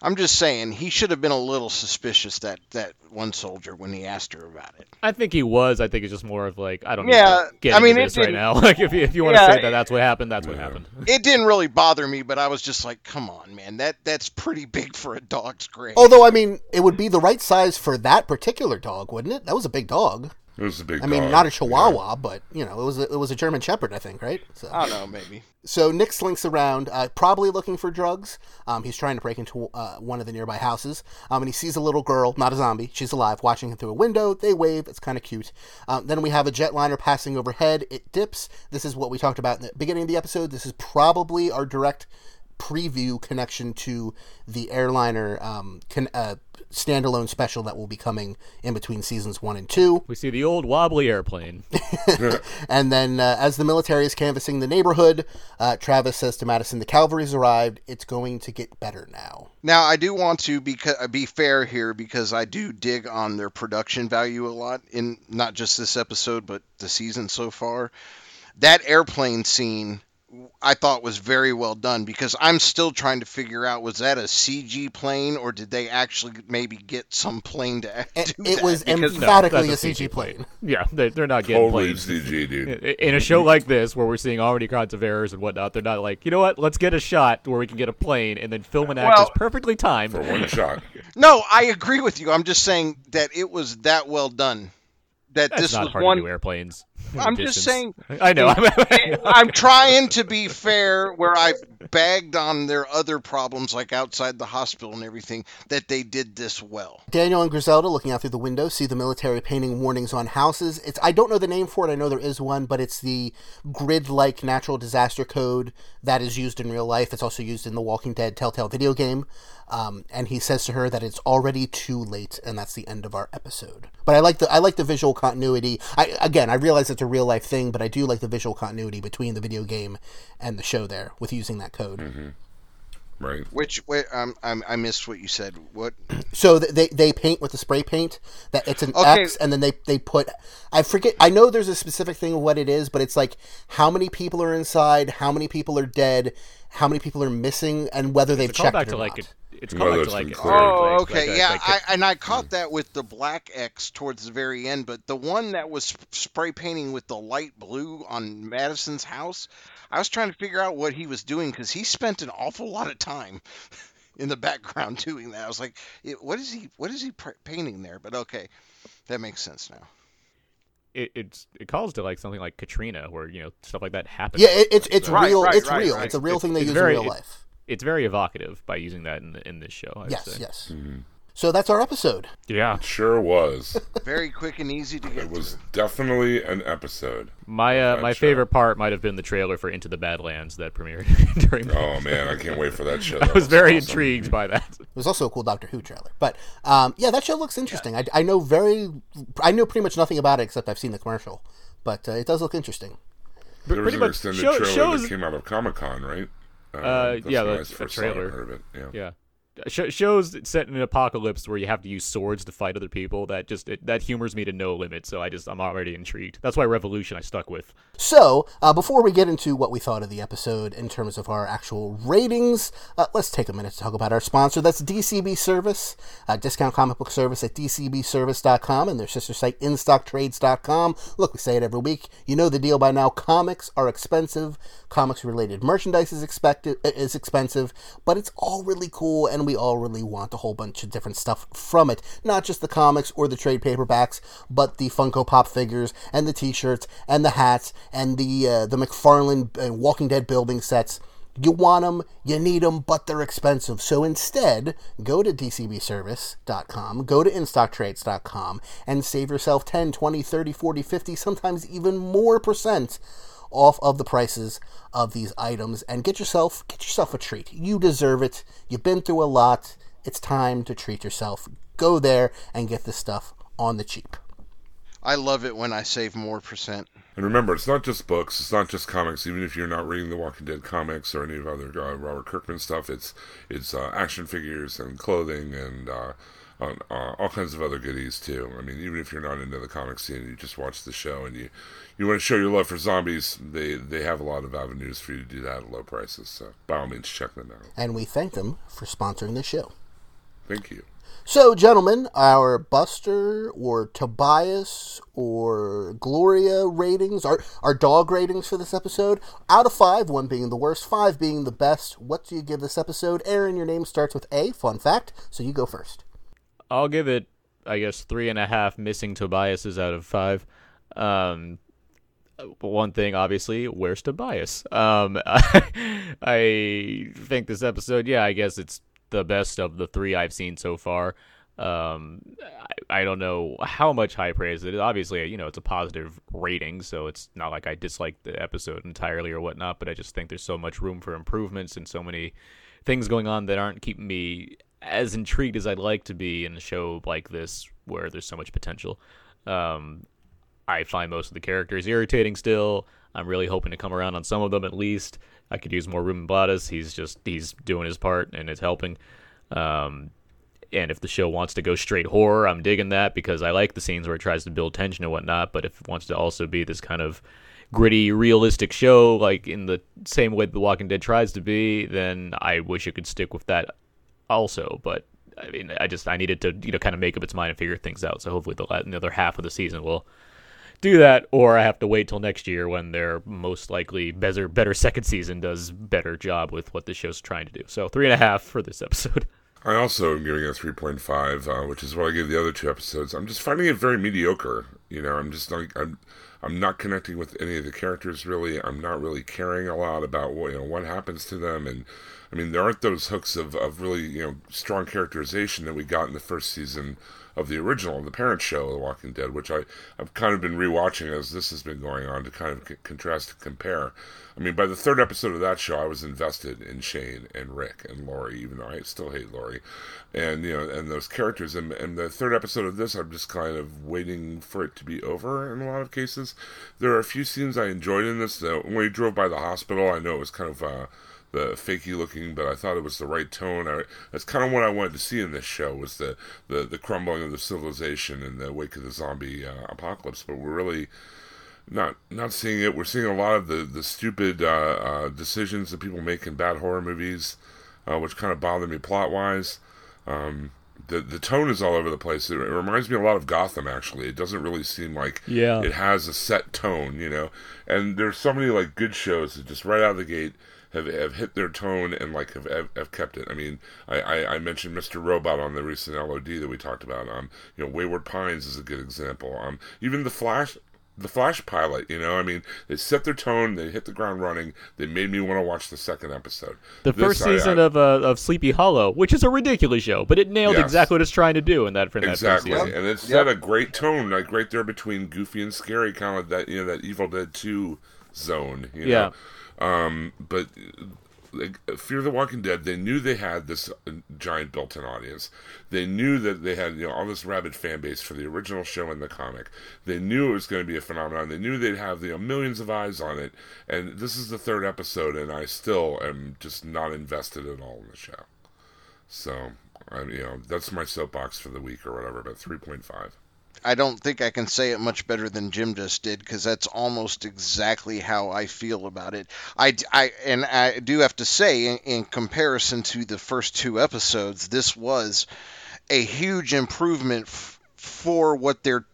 I'm just saying he should have been a little suspicious that that one soldier when he asked her about it. I think he was. I think it's just more of like I don't know. Yeah, need to get I mean, into it this right now. Like if you, if you want to say that that's what happened, that's what happened. It didn't really bother me, but I was just like, "Come on, man, that that's pretty big for a dog's grave." Although, I mean, it would be the right size for that particular dog, wouldn't it? That was a big dog. It was a big. I mean, dog, not a yeah. Chihuahua, but you know, it was a, it was a German Shepherd, I think, right? So, I don't know, maybe. so Nick slinks around, uh, probably looking for drugs. Um, he's trying to break into uh, one of the nearby houses, um, and he sees a little girl, not a zombie, she's alive, watching him through a window. They wave. It's kind of cute. Um, then we have a jetliner passing overhead. It dips. This is what we talked about in the beginning of the episode. This is probably our direct preview connection to the airliner um, con- uh, standalone special that will be coming in between seasons one and two. We see the old wobbly airplane. And then, uh, as the military is canvassing the neighborhood, uh, Travis says to Madison, "The cavalry's arrived. It's going to get better now." Now, I do want to be be fair here because I do dig on their production value a lot in not just this episode but the season so far. That airplane scene I thought was very well done because I'm still trying to figure out was that a CG plane or did they actually maybe get some plane to It, do it was Because- emphatically that's a a CG CG plane. Yeah, they, they're not getting Totally planes. CG, dude. In a show like this, where we're seeing already kinds of errors and whatnot, they're not like, you know what? Let's get a shot where we can get a plane and then film an act Well- is perfectly timed. For one shot. No, I agree with you. I'm just saying that it was that well done. That That's this not was hard one to do airplanes. I'm just saying- I know. I'm trying to be fair where I've bagged on their other problems like outside the hospital and everything that they did this well. Daniel and Griselda, looking out through the window, see the military painting warnings on houses. It's I don't know the name for it. I know there is one, but it's the grid-like natural disaster code that is used in real life. It's also used in the Walking Dead Telltale video game. Um, and he says to her that it's already too late, and that's the end of our episode. But I like the I like the visual continuity. I again, I realize it's a real life thing, but I do like the visual continuity between the video game and the show there with using that code. Right. Which wait, um, I'm, I missed what you said. What? So they they paint with the spray paint that it's an Okay. X, and then they they put I forget I know there's a specific thing of what it is, but it's like how many people are inside, how many people are dead, how many people are missing, and whether they've a checked callback it to or like not. It. It's Well, called back that's like been Oh, like- okay, like yeah, like a- I, and I caught hmm. that with the black X towards the very end, but the one that was spray painting with the light blue on Madison's house, I was trying to figure out what he was doing because he spent an awful lot of time in the background doing that. I was like, what is he? What is he pr- painting there? But okay, that makes sense now. it, it's it calls to like something like Katrina, where you know stuff like that happens. Yeah, it, it's it's Right, real. right, it's right, real. right. It's a real It's- thing they it's use very- in real it- life. It's very evocative by using that in the, in this show. I'd Yes, say. yes. So that's our episode. Yeah. it Sure was. Very quick and easy to get It was through. definitely an episode. My uh, my show. favorite part might have been the trailer for Into the Badlands that premiered during. Oh man, I can't wait for that show. I That was very awesome. intrigued by that. It was also a cool Doctor Who trailer, but um, yeah, that show looks interesting. I, I know very, I know pretty much nothing about it except I've seen the commercial, but uh, it does look interesting. There was pretty an much extended show- trailer shows- that came out of Comic Con, right? Uh, that's yeah, the- the first saw it, trailer. heard of it. Yeah. Yeah. Sh- shows set in an apocalypse where you have to use swords to fight other people. That just it, that humors me to no limit. So I just I'm already intrigued. That's why Revolution I stuck with. So, uh, before we get into what we thought of the episode in terms of our actual ratings, uh, let's take a minute to talk about our sponsor. That's DCB Service, a discount comic book service at DCBService.com and their sister site, InStockTrades.com. Look, we say it every week. You know the deal by now. Comics are expensive. Comics related merchandise is, expected, is expensive, but it's all really cool. And and we all really want a whole bunch of different stuff from it. Not just the comics or the trade paperbacks, but the Funko Pop figures and the T-shirts and the hats and the uh, the McFarlane uh, Walking Dead building sets. You want them, you need them, but they're expensive. So instead, go to dcbservice.com, go to instocktrades.com, and save yourself 10, 20, 30, 40, 50, sometimes even more percent off of the prices of these items and get yourself get yourself a treat. You deserve it. You've been through a lot. It's time to treat yourself. Go there and get this stuff on the cheap. I love it when I save more percent. And remember, it's not just books. It's not just comics. Even if you're not reading the Walking Dead comics or any of other uh, Robert Kirkman stuff, it's it's uh, action figures and clothing and uh, uh, uh, all kinds of other goodies too. I mean, even if you're not into the comic scene, you just watch the show and you you want to show your love for zombies. They they have a lot of avenues for you to do that at low prices. So by all means, check them out. And we thank them for sponsoring this show. Thank you. So, gentlemen, our Buster or Tobias or Gloria ratings, our, our dog ratings for this episode, out of five, one being the worst, five being the best. What do you give this episode? Aaron, your name starts with A, fun fact, so you go first. I'll give it, I guess, three and a half missing Tobiases out of five. Um, one thing, obviously, where's Tobias? Um, I think this episode, yeah, I guess it's the best of the three I've seen so far. Um, I, I don't know how much high praise it is. Obviously, you know, it's a positive rating, so it's not like I dislike the episode entirely or whatnot, but I just think there's so much room for improvements and so many things going on that aren't keeping me as intrigued as I'd like to be in a show like this where there's so much potential. Um, I find most of the characters irritating still. I'm really hoping to come around on some of them at least. I could use more Ruben Blades. He's just he's doing his part and it's helping. Um, and if the show wants to go straight horror, I'm digging that because I like the scenes where it tries to build tension and whatnot. But if it wants to also be this kind of gritty, realistic show, like in the same way The Walking Dead tries to be, then I wish it could stick with that also. But I mean, I just I needed to you know kind of make up its mind and figure things out. So hopefully the, the other half of the season will do that, or I have to wait till next year when their most likely better better second season does better job with what the show's trying to do. So three and a half for this episode. I also am giving it a 3.5, uh, which is what I gave the other two episodes. I'm just finding it very mediocre. You know, I'm just like I'm I'm not connecting with any of the characters really. I'm not really caring a lot about what you know what happens to them, and I mean there aren't those hooks of, of really you know strong characterization that we got in the first season of the original, the parent show, The Walking Dead, which I I've kind of been rewatching as this has been going on to kind of c- contrast and compare. I mean, by the third episode of that show, I was invested in Shane and Rick and Lori, even though I still hate Lori, and you know, and those characters. And, and the third episode of this, I'm just kind of waiting for it to be over. In a lot of cases, there are a few scenes I enjoyed in this. Uh, when we drove by the hospital, I know it was kind of. Uh, the fakey looking, but I thought it was the right tone. I, that's kind of what I wanted to see in this show was the, the, the crumbling of the civilization in the wake of the zombie uh, apocalypse. But we're really not not seeing it. We're seeing a lot of the the stupid uh, uh, decisions that people make in bad horror movies, uh, which kind of bother me plot wise. Um, the the tone is all over the place. It, it reminds me a lot of Gotham. Actually, it doesn't really seem like Yeah. it has a set tone, you know. And there's so many like good shows that just right out of the gate have have hit their tone and like have have, have kept it. I mean, I, I I mentioned Mr. Robot on the recent LOD that we talked about. Um, you know, Wayward Pines is a good example. Um, even the Flash. The Flash pilot, you know, I mean, they set their tone, they hit the ground running. They made me want to watch the second episode. The This, first season I- of uh, of Sleepy Hollow, which is a ridiculous show, but it nailed Yes. exactly what it's trying to do in that for that first Exactly, season. and it set a great tone, like right there between goofy and scary, kind of that you know that Evil Dead Two zone. You Yeah. know? Um, but like, Fear the Walking Dead, they knew they had this uh, giant built-in audience. They knew that they had you know all this rabid fan base for the original show and the comic. They knew it was going to be a phenomenon. They knew they'd have you know millions of eyes on it. And this is the third episode, and I still am just not invested at all in the show. So, I you know, that's my soapbox for the week or whatever, but 3.5. I don't think I can say it much better than Jim just did because that's almost exactly how I feel about it. I, I and I do have to say, in, in comparison to the first two episodes, this was a huge improvement f- for what they're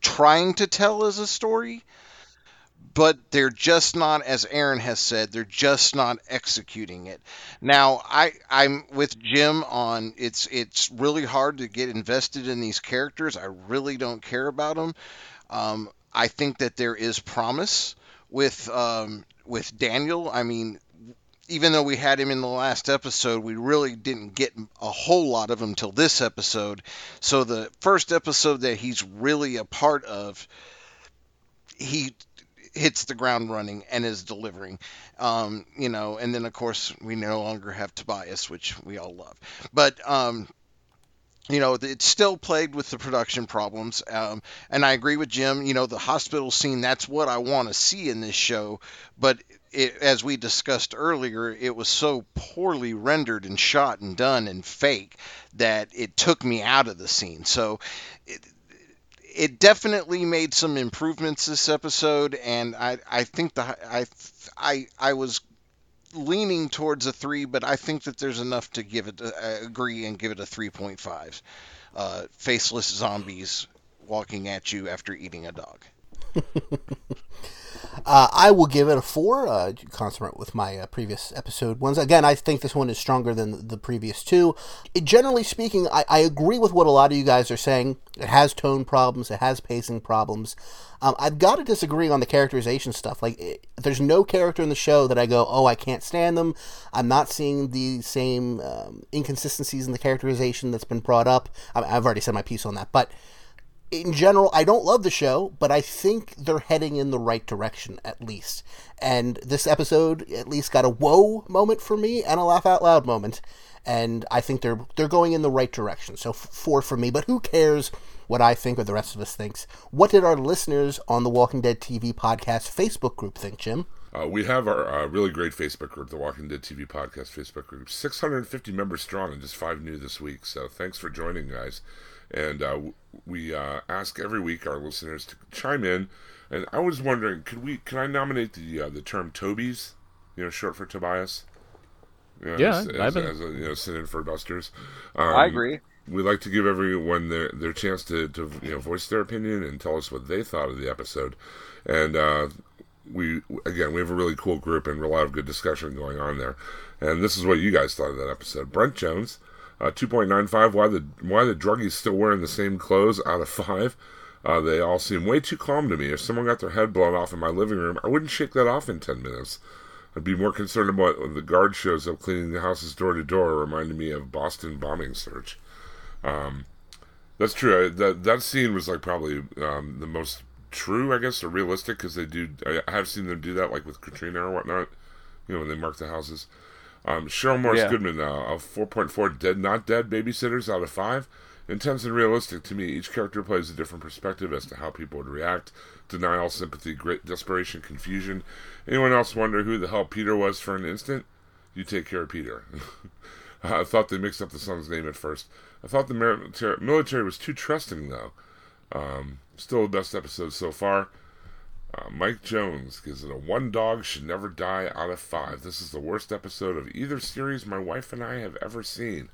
trying to tell as a story. But they're just not, as Aaron has said, they're just not executing it. Now, I I'm with Jim on it's it's really hard to get invested in these characters. I really don't care about them. Um, I think that there is promise with um, with Daniel. I mean, even though we had him in the last episode, we really didn't get a whole lot of him till this episode. So the first episode that he's really a part of, he hits the ground running and is delivering. Um, you know, and then of course we no longer have Tobias, which we all love. But um, you know, it's still plagued with the production problems. Um, and I agree with Jim. You know, the hospital scene, that's what I want to see in this show. But it, as we discussed earlier, it was so poorly rendered and shot and done and fake that it took me out of the scene. So it, it definitely made some improvements this episode. And I, I think the, I, I, I was leaning towards a three, but I think that there's enough to give it uh, agree and give it a 3.5. Uh, faceless zombies walking at you after eating a dog. Uh, I will give it a four, uh, consonant with my uh, previous episode ones. Again, I think this one is stronger than the previous two. It, generally speaking, I, I agree with what a lot of you guys are saying. It has tone problems, it has pacing problems. Um, I've got to disagree on the characterization stuff. Like, it, there's no character in the show that I go, oh, I can't stand them. I'm not seeing the same um, inconsistencies in the characterization that's been brought up. I, I've already said my piece on that, but in general, I don't love the show, but I think they're heading in the right direction at least. And this episode at least got a whoa moment for me and a laugh out loud moment. And I think they're they're going in the right direction. So four for me. But who cares what I think or the rest of us thinks? What did our listeners on the Walking Dead TV podcast Facebook group think, Jim? Uh, we have our uh, really great Facebook group, the Walking Dead TV Podcast Facebook group. 650 members strong and just five new this week. So thanks for joining, guys. And uh, we uh, ask every week our listeners to chime in. And I was wondering, could we? Can I nominate the uh, the term Tobies? You know, short for Tobias. You know, Yeah, as, I've as, been- as a, you know, sit in for Busters. Um, I agree. we like to give everyone their their chance to, to you know voice their opinion and tell us what they thought of the episode and uh, we again we have a really cool group and a lot of good discussion going on there and this is what you guys thought of that episode brent jones uh, 2.95 why the why the druggies still wearing the same clothes out of five uh, they all seem way too calm to me if someone got their head blown off in my living room i wouldn't shake that off in 10 minutes I'd be more concerned about when the guard shows up cleaning the houses door to door, reminding me of Boston bombing search. Um, that's true. I, that that scene was like probably um, the most true, I guess, or realistic because they do. I, I have seen them do that, like with Katrina or whatnot. You know, when they mark the houses. Um, Cheryl Morris Yeah. Goodman, uh, a four point four dead not dead babysitters out of five. Intense and realistic to me. Each character plays a different perspective as to how people would react. Denial, sympathy, great desperation, confusion. Anyone else wonder who the hell Peter was for an instant? You take care of Peter. I thought they mixed up the son's name at first. I thought the military, military was too trusting, though. Um, still the best episode so far. Uh, Mike Jones gives it a one dog should never die out of five. This is the worst episode of either series my wife and I have ever seen.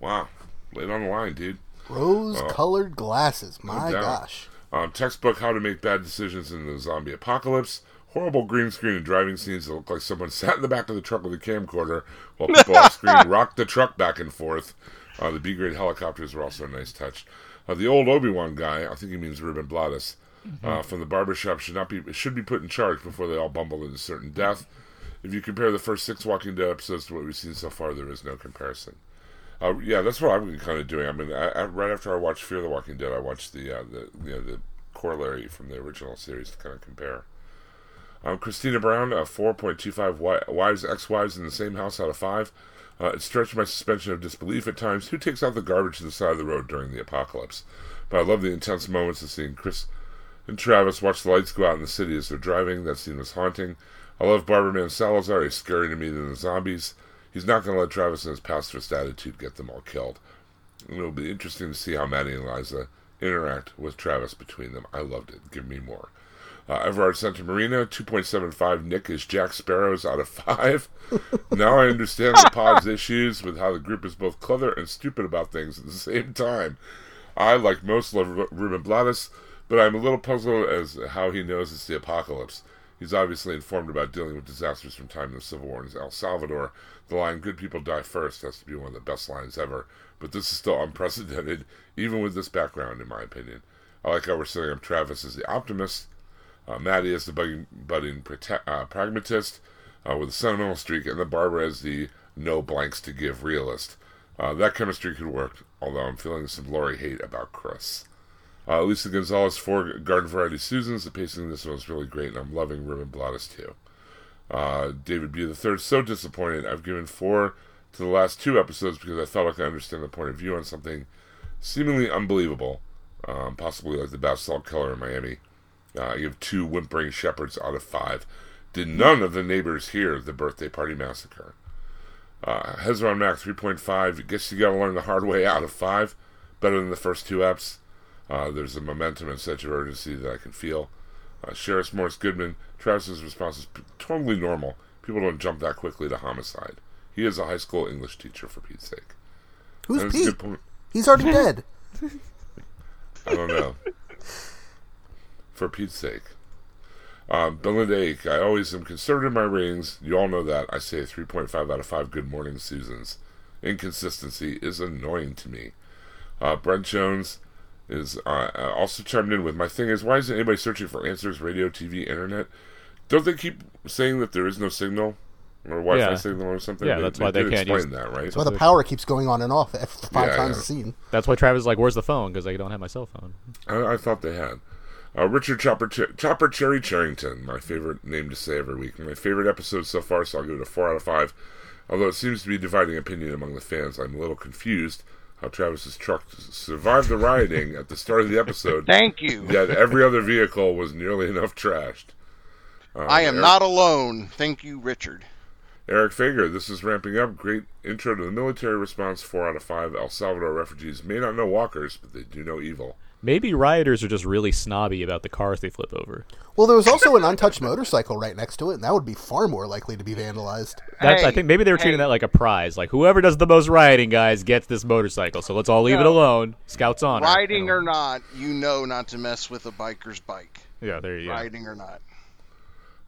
Wow. Late on the line, dude. Rose colored glasses. My doubt. gosh. Um, textbook How to Make Bad Decisions in the Zombie Apocalypse. Horrible green screen and driving scenes that look like someone sat in the back of the truck with a camcorder while people off screen rocked the truck back and forth. Uh, the B grade helicopters were also a nice touch. Uh, the old Obi Wan guy, I think he means Ruben Blades, uh, from the barbershop should not be should be put in charge before they all bumble into certain death. If you compare the first six Walking Dead episodes to what we've seen so far, there is no comparison. Uh, yeah, that's what I've been kind of doing. I mean, I, I, right after I watched Fear of the Walking Dead, I watched the uh, the you know the corollary from the original series to kind of compare. Um, Christina Brown, uh, point two five wives, ex-wives in the same house out of five. Uh, it stretched my suspension of disbelief at times. Who takes out the garbage to the side of the road during the apocalypse? But I love the intense moments of seeing Chris and Travis watch the lights go out in the city as they're driving. That scene was haunting. I love Barberman Salazar. He's scarier to me than the zombies. He's not going to let Travis and his pacifist attitude get them all killed. It'll be interesting to see how Maddie and Liza interact with Travis between them. I loved it. Give me more. Uh, Everard Santa Marina, 2.75. Nick is Jack Sparrow's out of 5. now I understand the pod's issues with how the group is both clever and stupid about things at the same time. I, like most, love Ruben Blades, but I'm a little puzzled as how he knows it's the apocalypse. He's obviously informed about dealing with disasters from time in the Civil War in El Salvador. The line "Good people die first has to be one of the best lines ever, but this is still unprecedented, even with this background, in my opinion. I like how we're setting up Travis as the optimist, uh, Maddie as the budding, budding prote- uh, pragmatist uh, with a sentimental streak, and then Barbara as the no blanks to give realist. Uh, that chemistry could work, although I'm feeling some Lori hate about Chris. Uh, Lisa Gonzalez for Garden Variety Susans. The pacing in this one is really great, and I'm loving Ruben Blades too. Uh, David B. the third, so disappointed. I've given four to the last two episodes because I thought I could understand the point of view on something seemingly unbelievable, um, possibly like the Basalt Killer in Miami. Uh, I give two whimpering shepherds out of five. Did none of the neighbors hear the birthday party massacre? Uh, Hezron Mac 3.5. Guess you gotta learn the hard way out of five. Better than the first two eps. Uh, there's a momentum and sense of urgency that I can feel. Uh, Cheryl Morris Goodman, Travis's response is p- totally normal. People don't jump that quickly to homicide. He is a high school English teacher, for Pete's sake. Who's That is a Pete? He's already dead. I don't know. For Pete's sake. Um, Belinda Ake, I always am conservative in my ratings. You all know that. I say 3.5 out of 5 good morning Susans. Inconsistency is annoying to me. Uh, Brent Jones is uh, uh, also chimed in with my thing is why isn't anybody searching for answers, radio, TV, internet? Don't they keep saying that there is no signal or Wi-Fi Yeah. signal or something? Yeah, that's why they did can't explain use- that, right? That's why the power keeps going on and off five Yeah, times yeah. a scene. That's why Travis is like, "Where's the phone?" Because I don't have my cell phone. I, I thought they had. Uh, Richard Chopper, Ch- Chopper Cherry Charrington, my favorite name to say every week. My favorite episode so far, so I'll give it a 4 out of 5. Although it seems to be dividing opinion among the fans, I'm a little confused how Travis's truck survived the rioting at the start of the episode, Thank you. yet every other vehicle was nearly enough trashed. Uh, I am Eric- not alone. Thank you, Richard. Eric Fager, this is ramping up. Great intro to the military response. 4 out of 5. El Salvador refugees may not know walkers, but they do know evil. Maybe rioters are just really snobby about the cars they flip over. Well, there was also an untouched motorcycle right next to it, and that would be far more likely to be vandalized. That's, I think maybe they were treating hey. that like a prize. Like whoever does the most rioting, guys, gets this motorcycle. So let's all leave it alone. Scouts on. Riding or not, you know not to mess with a biker's bike. yeah, there you go. Riding or not.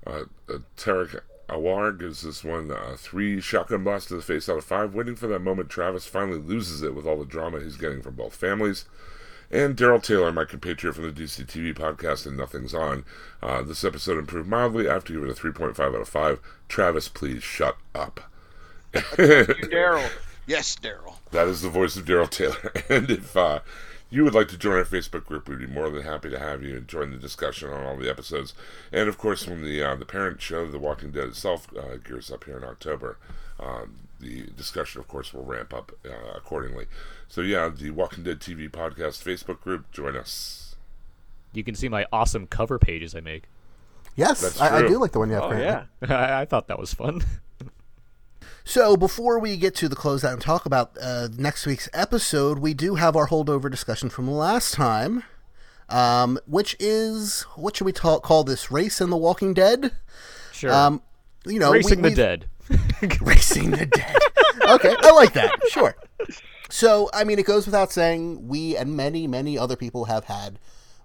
Uh, uh, Tarek Awar gives this one uh, three shotgun blasts to the face out of five, waiting for that moment Travis finally loses it with all the drama he's getting from both families. And Daryl Taylor, my compatriot from the DC TV podcast and Nothing's On. Uh, this episode improved mildly. I have to give it a 3.5 out of 5. Travis, please shut up. Daryl. Yes, Daryl. That is the voice of Daryl Taylor. And if uh, you would like to join our Facebook group, we'd be more than happy to have you and join the discussion on all the episodes. And of course, when the uh, the parent show, The Walking Dead itself, uh, gears up here in October, um, the discussion, of course, will ramp up uh, accordingly. So yeah, the Walking Dead TV podcast Facebook group, join us. You can see my awesome cover pages I make. Yes, I, I do like the one you have. Oh yeah, I, I thought that was fun. So before we get to the closeout and talk about uh, next week's episode, we do have our holdover discussion from last time, um, which is what should we ta- call this? Race in the Walking Dead. Sure. Um, you know, Racing we, the dead. Racing the dead. okay, I like that. Sure. So, I mean, it goes without saying, we and many, many other people have had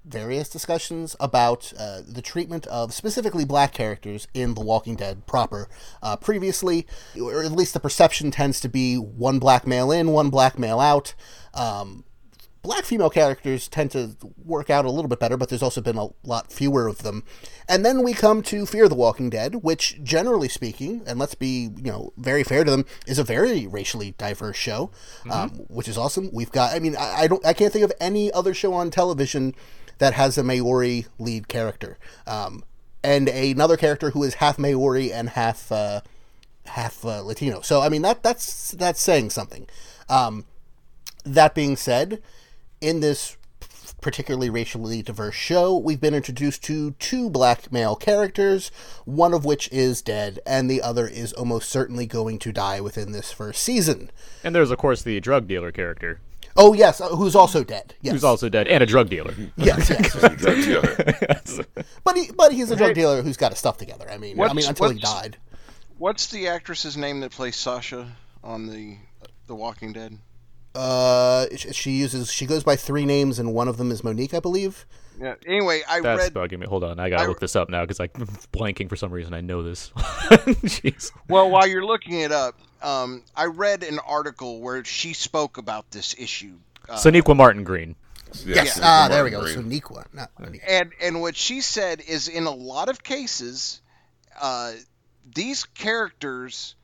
various discussions about uh, the treatment of specifically black characters in The Walking Dead proper. Uh, previously, or at least the perception tends to be one black male in, one black male out. Um, black female characters tend to work out a little bit better, but there's also been a lot fewer of them. And then we come to Fear the Walking Dead, which, generally speaking, and let's be you know very fair to them, is a very racially diverse show, um, which is awesome. We've got, I mean, I, I don't, I can't think of any other show on television that has a Maori lead character, um, and another character who is half Maori and half. Uh, half uh, Latino. So I mean that that's that's saying something. Um, that being said, in this particularly racially diverse show, we've been introduced to two black male characters, one of which is dead, and the other is almost certainly going to die within this first season. and there's of course the drug dealer character, Oh yes, uh, who's also dead. Yes, who's also dead, and a drug dealer. yes, yes. Drug dealer. but he but he's a drug dealer who's got his stuff together. I mean, I mean until he died. What's the actress's name that plays Sasha on the The Walking Dead? Uh, she uses she goes by three names, and one of them is Monique, I believe. Yeah. Anyway, I That's read. bugging me. Hold on, I gotta I- look this up now because I'm blanking for some reason. I know this. Jeez. Well, while you're looking it up, um, I read an article where she spoke about this issue. Uh, Sonequa Martin Green. Yeah, Yes. Sonequa Ah, there we go. Martin Green. So not Monique. and and what she said is in a lot of cases uh, these characters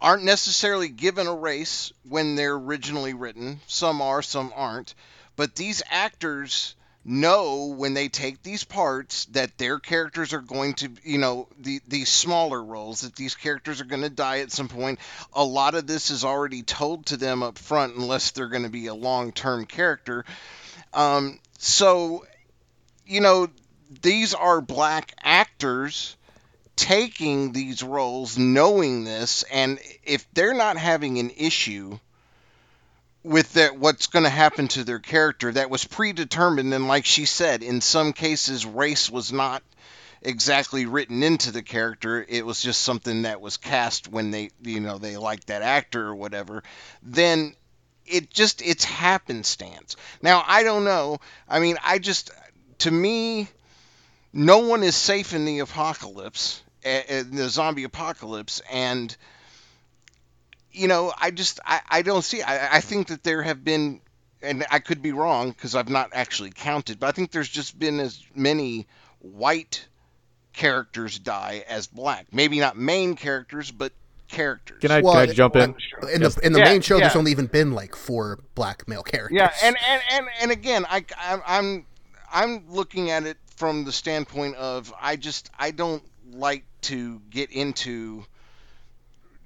aren't necessarily given a race when they're originally written. Some are some aren't. But these actors know when they take these parts that their characters are going to you know the these smaller roles that these characters are going to die at some point. A lot of this is already told to them up front unless they're going to be a long-term character. Um, so you know, these are black actors taking these roles knowing this and if they're not having an issue with that what's going to happen to their character that was predetermined and like she said in some cases race was not exactly written into the character. It was just something that was cast when they you know they liked that actor or whatever. Then it just it's happenstance. Now i don't know. I mean i just to me no one is safe in the apocalypse eh, the zombie apocalypse. And you know i just i, I don't see I, I think that there have been and i could be wrong because i've not actually counted but i think there's just been as many white characters die as black. Maybe not main characters but characters. Can I Well, can I jump in? In the in the Yeah, main show, there's only even been like four black male characters. Yeah, and and and, and again, I I'm, I'm I'm looking at it from the standpoint of I just I don't like to get into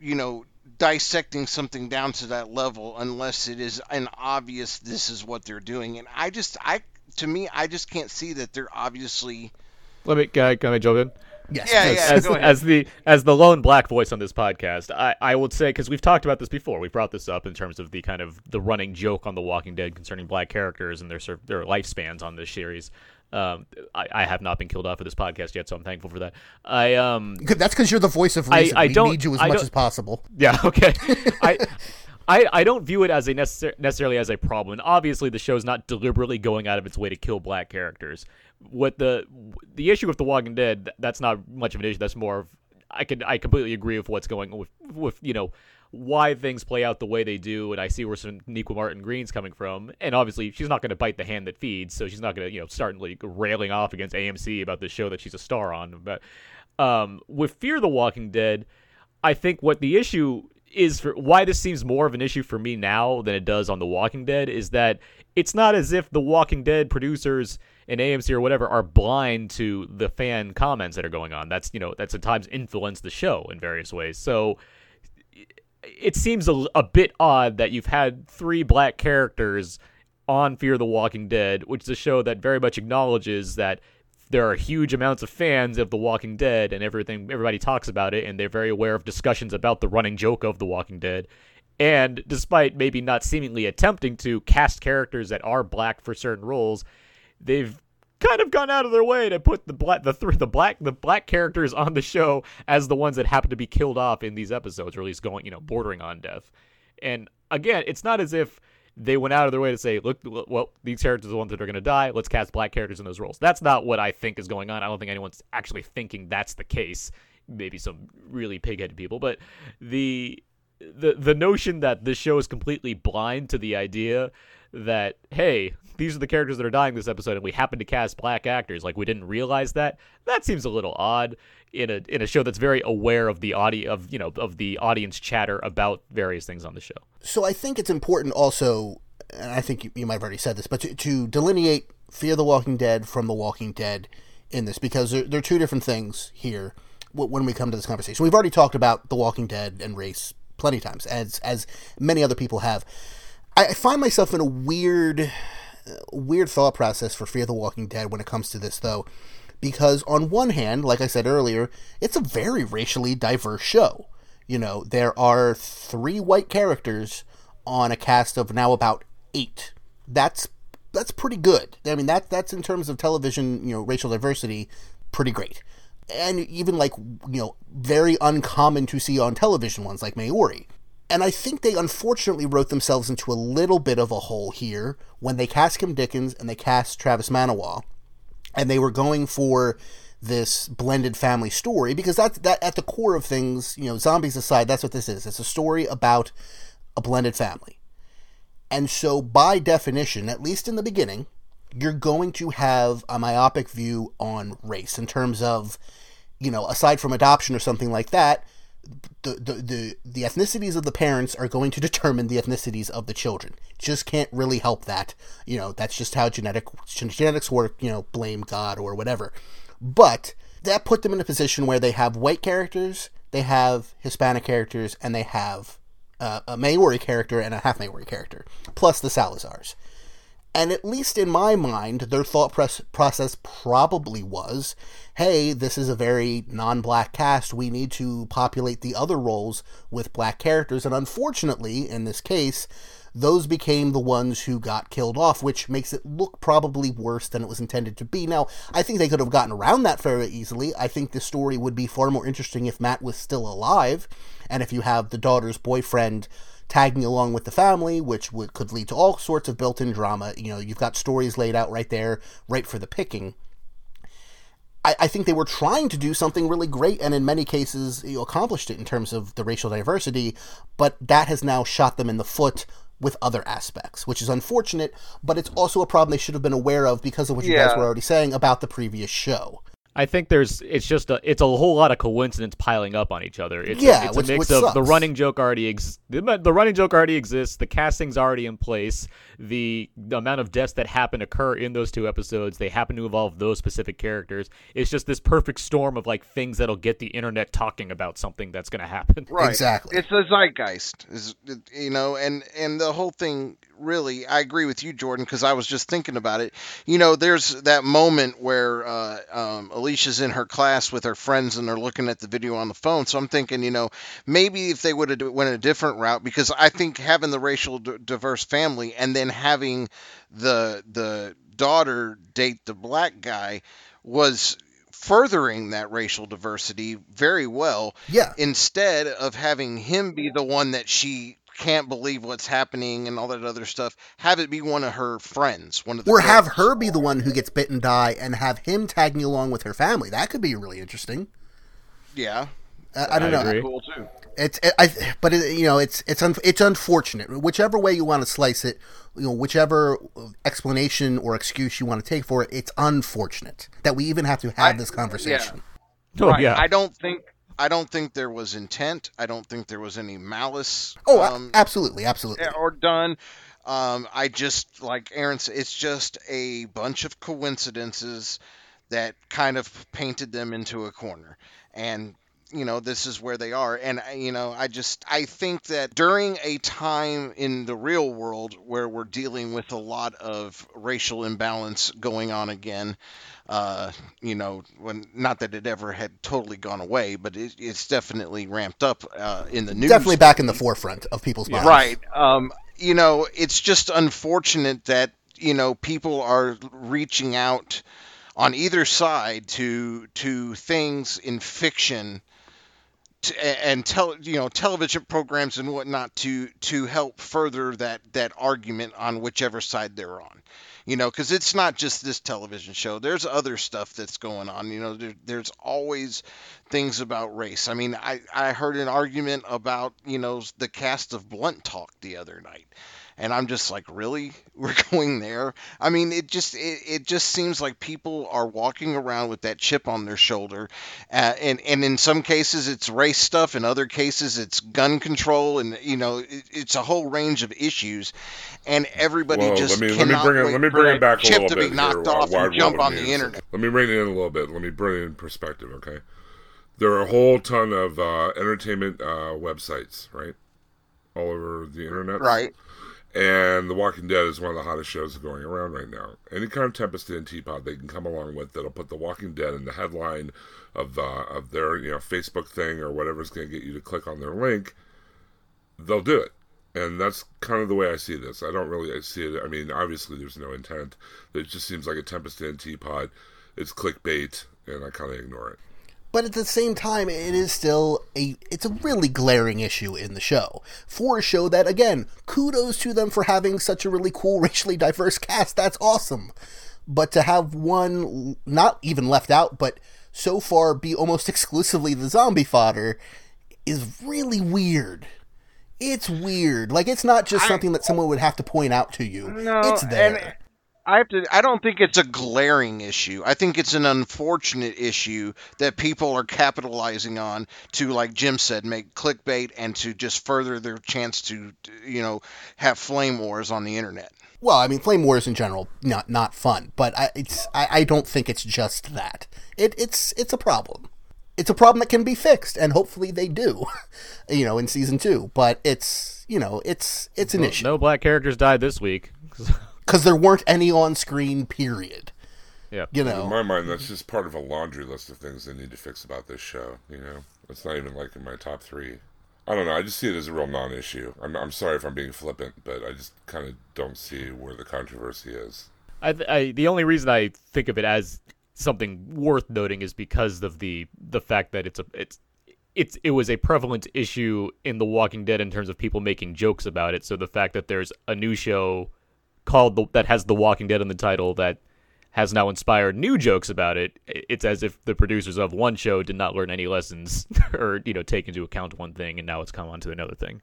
you know dissecting something down to that level unless it is an obvious this is what they're doing and I just I to me I just can't see that they're obviously Let me can I, can I jump in? yes, Yeah, yes. yeah. as, go ahead. as the as the lone black voice on this podcast, I, I would say because we've talked about this before, we brought this up in terms of the kind of the running joke on The Walking Dead concerning black characters and their their lifespans on this series. Um, I, I have not been killed off of this podcast yet, so I'm thankful for that. I um That's because you're the voice of I- reason. I we don't- need you as I much as possible. yeah, okay. I, I I don't view it as a necessar- necessarily as a problem. And obviously, the show's not deliberately going out of its way to kill black characters. What the the issue with The Walking Dead, that's not much of an issue. That's more of I could I completely agree with what's going with with you know why things play out the way they do, and I see where Sonequa Martin Green's coming from. And obviously, she's not going to bite the hand that feeds, so she's not going to you know start like railing off against AMC about the show that she's a star on. But um, with Fear the Walking Dead, I think what the issue is for why this seems more of an issue for me now than it does on The Walking Dead is that it's not as if The Walking Dead producers and AMC or whatever are blind to the fan comments that are going on. That's you know that's at times influenced the show in various ways. So it seems a, a bit odd that you've had three black characters on Fear the Walking Dead, which is a show that very much acknowledges that there are huge amounts of fans of The Walking Dead and everything everybody talks about it and they're very aware of discussions about the running joke of The Walking Dead. And despite maybe not seemingly attempting to cast characters that are black for certain roles, they've kind of gone out of their way to put the black the three the black the black characters on the show as the ones that happen to be killed off in these episodes or at least going you know bordering on death. And again it's not as if they went out of their way to say look well these characters are the ones that are going to die. Let's cast black characters in those roles. That's not what i think is going on. I don't think anyone's actually thinking that's the case. Maybe some really pig-headed people but the the the notion that this show is completely blind to the idea that hey these are the characters that are dying this episode and we happen to cast black actors like we didn't realize that that seems a little odd in a in a show that's very aware of the audio of you know of the audience chatter about various things on the show So I think it's important also, and I think you, you might have already said this, but to, to delineate Fear the Walking Dead from The Walking Dead in this, because they're, they're two different things here when we come to this conversation. We've already talked about The Walking Dead and race plenty of times, as as many other people have. I, find myself in a weird, weird thought process for Fear the Walking Dead when it comes to this, though, because on one hand, like I said earlier, it's a very racially diverse show. You know, there are three white characters on a cast of now about eight. That's that's pretty good. I mean, that that's in terms of television, you know, racial diversity, pretty great. And even like you know, very uncommon to see on television ones like Maori. And I think they unfortunately wrote themselves into a little bit of a hole here when they cast Kim Dickens and they cast Travis Manawa, and they were going for this blended family story because that's that at the core of things, you know, zombies aside, that's what this is. It's a story about a blended family. And so by definition, at least in the beginning, you're going to have a myopic view on race in terms of, you know, aside from adoption or something like that, the, the, the, ethnicities of the parents are going to determine the ethnicities of the children. Just can't really help that. You know, that's just how genetic genetics work, you know, blame God or whatever. But that put them in a position where they have white characters, they have Hispanic characters, and they have uh, a Maori character and a half Maori character, plus the Salazars. And at least in my mind, their thought process probably was hey, this is a very non black cast. We need to populate the other roles with black characters. And unfortunately, in this case, those became the ones who got killed off, which makes it look probably worse than it was intended to be. Now, I think they could have gotten around that fairly easily. I think the story would be far more interesting if Matt was still alive, and if you have the daughter's boyfriend tagging along with the family, which would, could lead to all sorts of built in drama. You know, you've got stories laid out right there, right for the picking. I, I think they were trying to do something really great and in many cases you know, accomplished it in terms of the racial diversity, but that has now shot them in the foot with other aspects, which is unfortunate, but it's also a problem they should have been aware of because of what you guys were already saying about the previous show. I think there's it's just a it's a whole lot of coincidence piling up on each other. It's Yeah, a, it's which- a mix which of the running joke already ex- the, the running joke already exists, the casting's already in place, the, the amount of deaths that happen occur in those two episodes, they happen to involve those specific characters. It's just this perfect storm of like things that'll get the internet talking about something that's going to happen. Right. Exactly. It's a zeitgeist, is you know, and and the whole thing really. I agree with you, Jordan, because I was just thinking about it. You know, there's that moment where uh, um, Alicia's in her class with her friends and they're looking at the video on the phone. So I'm thinking, you know, maybe if they would have went a different route, because I think having the racial d- diverse family and then having the the daughter date the black guy was furthering that racial diversity very well Yeah. instead of having him be the one that she can't believe what's happening and all that other stuff, have it be one of her friends, one of the Or have her be the one who gets bit and die and have him tagging along with her family. That could be really interesting. Yeah, I, I don't I know. agree. cool too. It's it, I, but it, you know, it's it's un, it's unfortunate. Whichever way you want to slice it, you know, whichever explanation or excuse you want to take for it, it's unfortunate that we even have to have I- this conversation. Oh right. yeah. I don't think I don't think there was intent. I don't think there was any malice. Oh, um, absolutely, absolutely. or done. Um, I just like Aaron said, it's just a bunch of coincidences that kind of painted them into a corner, and you know this is where they are. And you know, I just I think that during a time in the real world where we're dealing with a lot of racial imbalance going on again. Uh, you know, when not that it ever had totally gone away, but it, it's definitely ramped up uh, in the news. Definitely back in the forefront of people's minds. Right. Um, you know, it's just unfortunate that, you know, people are reaching out on either side to to things in fiction to, and tell you know television programs and whatnot to to help further that that argument on whichever side they're on. You know because it's not just this television show. There's other stuff that's going on. You know there, there's always things about race. I mean i i heard an argument about you know the cast of blunt talk the other night and i'm just like really we're going there i mean it just it, it just seems like people are walking around with that chip on their shoulder uh, and and in some cases it's race stuff in other cases it's gun control and you know it, it's a whole range of issues and everybody Well, just let me let me cannot bring it let me bring it back a chip little to bit be knocked here, off and jump on the News. internet Let me bring it in a little bit. Let me bring it in perspective. Okay, there are a whole ton of uh, entertainment uh, websites, right, all over the internet, right And The Walking Dead is one of the hottest shows going around right now. Any kind of Tempest and Teapot they can come along with that'll put The Walking Dead in the headline of uh, of their you know Facebook thing or whatever's going to get you to click on their link, they'll do it. And that's kind of the way I see this. I don't really see it. I mean, obviously there's no intent. It just seems like a Tempest and Teapot. It's clickbait, and I kind of ignore it. But at the same time, it is still a it's a really glaring issue in the show for a show that again, kudos to them for having such a really cool racially diverse cast. That's awesome. But to have one not even left out, but so far be almost exclusively the zombie fodder is really weird. It's weird. Like it's not just something that someone would have to point out to you. No, it's there. And I have to. I don't think it's a glaring issue. I think it's an unfortunate issue that people are capitalizing on to, like Jim said, make clickbait and to just further their chance to, you know, have flame wars on the internet. Well, I mean, flame wars in general not not fun, but I, it's I, I don't think it's just that. It it's it's a problem. It's a problem that can be fixed, and hopefully they do, you know, in season two. But it's you know it's it's an Well, issue No black characters died this week. because there weren't any on screen. Period. yeah. You know, In my mind, that's just part of a laundry list of things they need to fix about this show. You know, it's not even like in my top three. I don't know. I just see it as a real non-issue. I'm, I'm sorry if I'm being flippant, but I just kind of don't see where the controversy is. I, I the only reason I think of it as something worth noting is because of the the fact that it's a it's it's it was a prevalent issue in The Walking Dead in terms of people making jokes about it. So the fact that there's a new show called the, that has The Walking Dead in the title that has now inspired new jokes about it. It's as if the producers of one show did not learn any lessons or you know take into account one thing and now it's come on to another thing.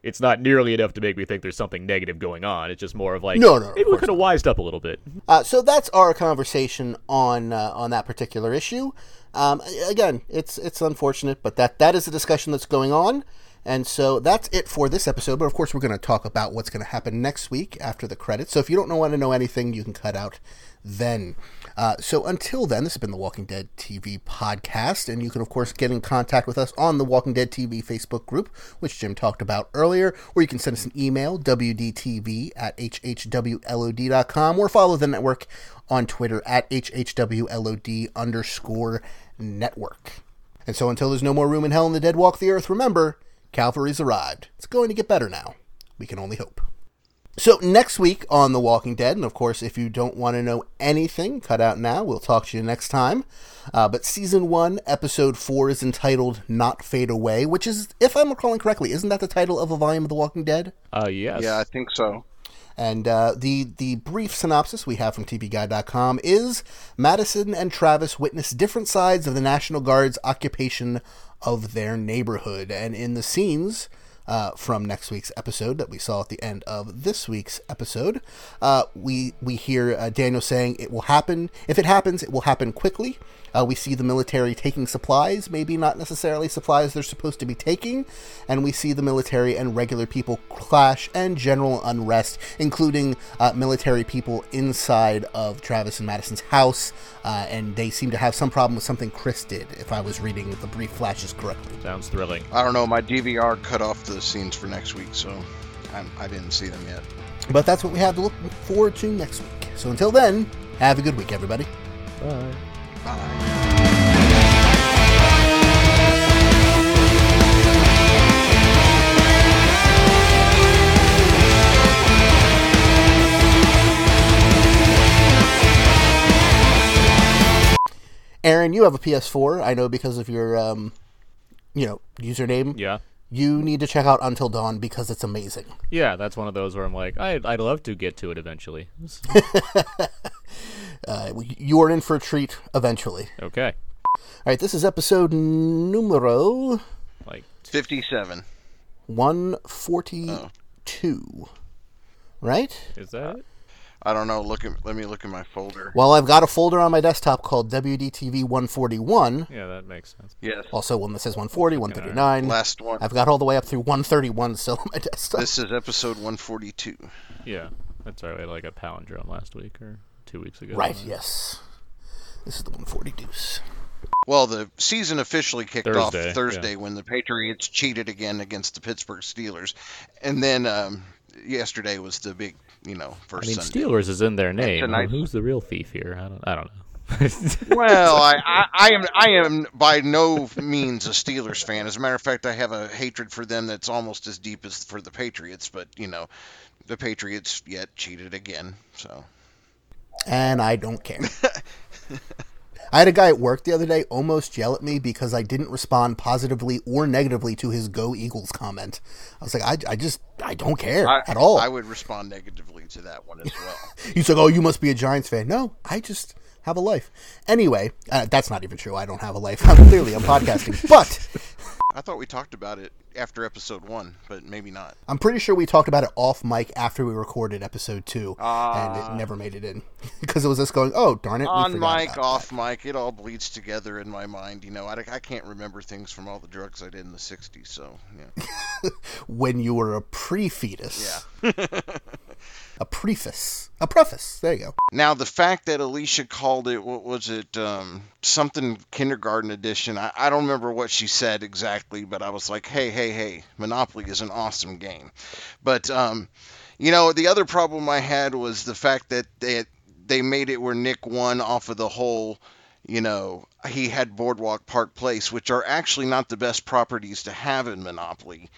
It's not nearly enough to make me think there's something negative going on. It's just more of like No, no, no, maybe we could have wised up a little bit. Uh, so that's our conversation on uh, on that particular issue. Um, again, it's it's unfortunate, but that that is a discussion that's going on, and so that's it for this episode. But of course, we're going to talk about what's going to happen next week after the credits. So if you don't want to know anything, you can cut out then. Uh, so until then, this has been the Walking Dead TV podcast, and you can of course get in contact with us on the Walking Dead TV Facebook group, which Jim talked about earlier, or you can send us an email wdtv at hhwlod.com, or follow the network on Twitter at hhwlod underscore network. And so until there's no more room in hell and the dead walk the earth, remember, Calvary's arrived. It's going to get better now. We can only hope. So next week on The Walking Dead, and of course, if you don't want to know anything, cut out now. We'll talk to you next time. Uh, but season one, episode four, is entitled "Not Fade Away," which is, if I'm recalling correctly, isn't that the title of a volume of The Walking Dead? Uh, yes. Yeah, I think so. And uh, the the brief synopsis we have from TVGuide.com is Madison and Travis witness different sides of the National Guard's occupation of their neighborhood, and in the scenes. Uh, from next week's episode that we saw at the end of this week's episode, uh, we we hear uh, Daniel saying it will happen. If it happens, it will happen quickly. Uh, we see the military taking supplies, maybe not necessarily supplies they're supposed to be taking, and we see the military and regular people clash and general unrest, including uh, military people inside of Travis and Madison's house, uh, and they seem to have some problem with something Chris did, if I was reading the brief flashes correctly. Sounds thrilling. I don't know. My DVR cut off the scenes for next week, so I'm, I didn't see them yet. But that's what we have to look forward to next week. So until then, have a good week, everybody. Bye. Bye. Aaron, you have a PS4. I know because of your, um, you know, username. Yeah. You need to check out Until Dawn because it's amazing. Yeah, that's one of those where I'm like, I'd, I'd love to get to it eventually. Uh, you are in for a treat eventually. okay. All right, this is episode numero Like, 57. 142. Right? is that it? I don't know. Look at. Let me look in my folder. Well, I've got a folder on my desktop called WDTV 141. Yeah, that makes sense. Yes. Also, one that says 140, 139. Last one. I've got all the way up through 131 still on my desktop. This is episode 142. Yeah, that's right. We had like a palindrome last week or two weeks ago. Right, yes. This is the 140 deuce. Well, the season officially kicked Thursday, off Thursday yeah. when the Patriots cheated again against the Pittsburgh Steelers, and then um, yesterday was the big, you know, first. I mean, Sunday. Steelers is in their name. tonight- Who's the real thief here? I don't. I don't know. Well, I, I, I am I am by no means a Steelers fan. As a matter of fact, I have a hatred for them that's almost as deep as for the Patriots. But you know, the Patriots yet cheated again. So And I don't care. I had a guy at work the other day almost yell at me because I didn't respond positively or negatively to his "Go Eagles" comment. I was like, I, I just I don't care I, at all. I would respond negatively to that one as well. He's like, oh, you must be a Giants fan. No, I just have a life. Anyway, uh, that's not even true. I don't have a life. I'm clearly I'm podcasting, but I thought we talked about it after episode one, but maybe not. I'm pretty sure we talked about it off mic after we recorded episode two, and it ah. never made it in because it was us going, oh darn it, On mic, off mic, it all bleeds together in my mind. You know, I, I can't remember things from all the drugs I did in the '60s. So yeah, when you were a pre-fetus. yeah. a preface, a preface. There you go. Now the fact that Alicia called it, what was it, um, something kindergarten edition? I, I don't remember what she said exactly, but I was like, hey, hey, hey, Monopoly is an awesome game. But um, you know, the other problem I had was the fact that they they made it where Nick won off of the whole. You know, he had Boardwalk Park Place, which are actually not the best properties to have in Monopoly.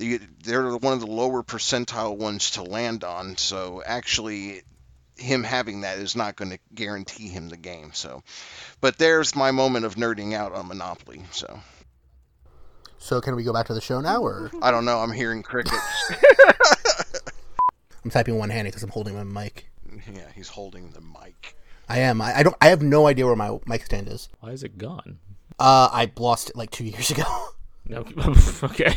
The, they're one of the lower percentile ones to land on. So actually, him having that is not going to guarantee him the game. So, but there's my moment of nerding out on Monopoly. So So can we go back to the show now, or I don't know. I'm hearing crickets. I'm typing one handed because I'm holding my mic. yeah, he's holding the mic. I am. I, I don't. I have no idea where my mic stand is. Why is it gone? Uh, I lost it like two years ago. No. okay.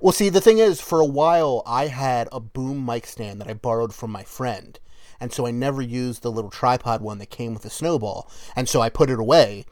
Well, see, the thing is, for a while, I had a boom mic stand that I borrowed from my friend. And so I never used the little tripod one that came with the snowball. And so I put it away.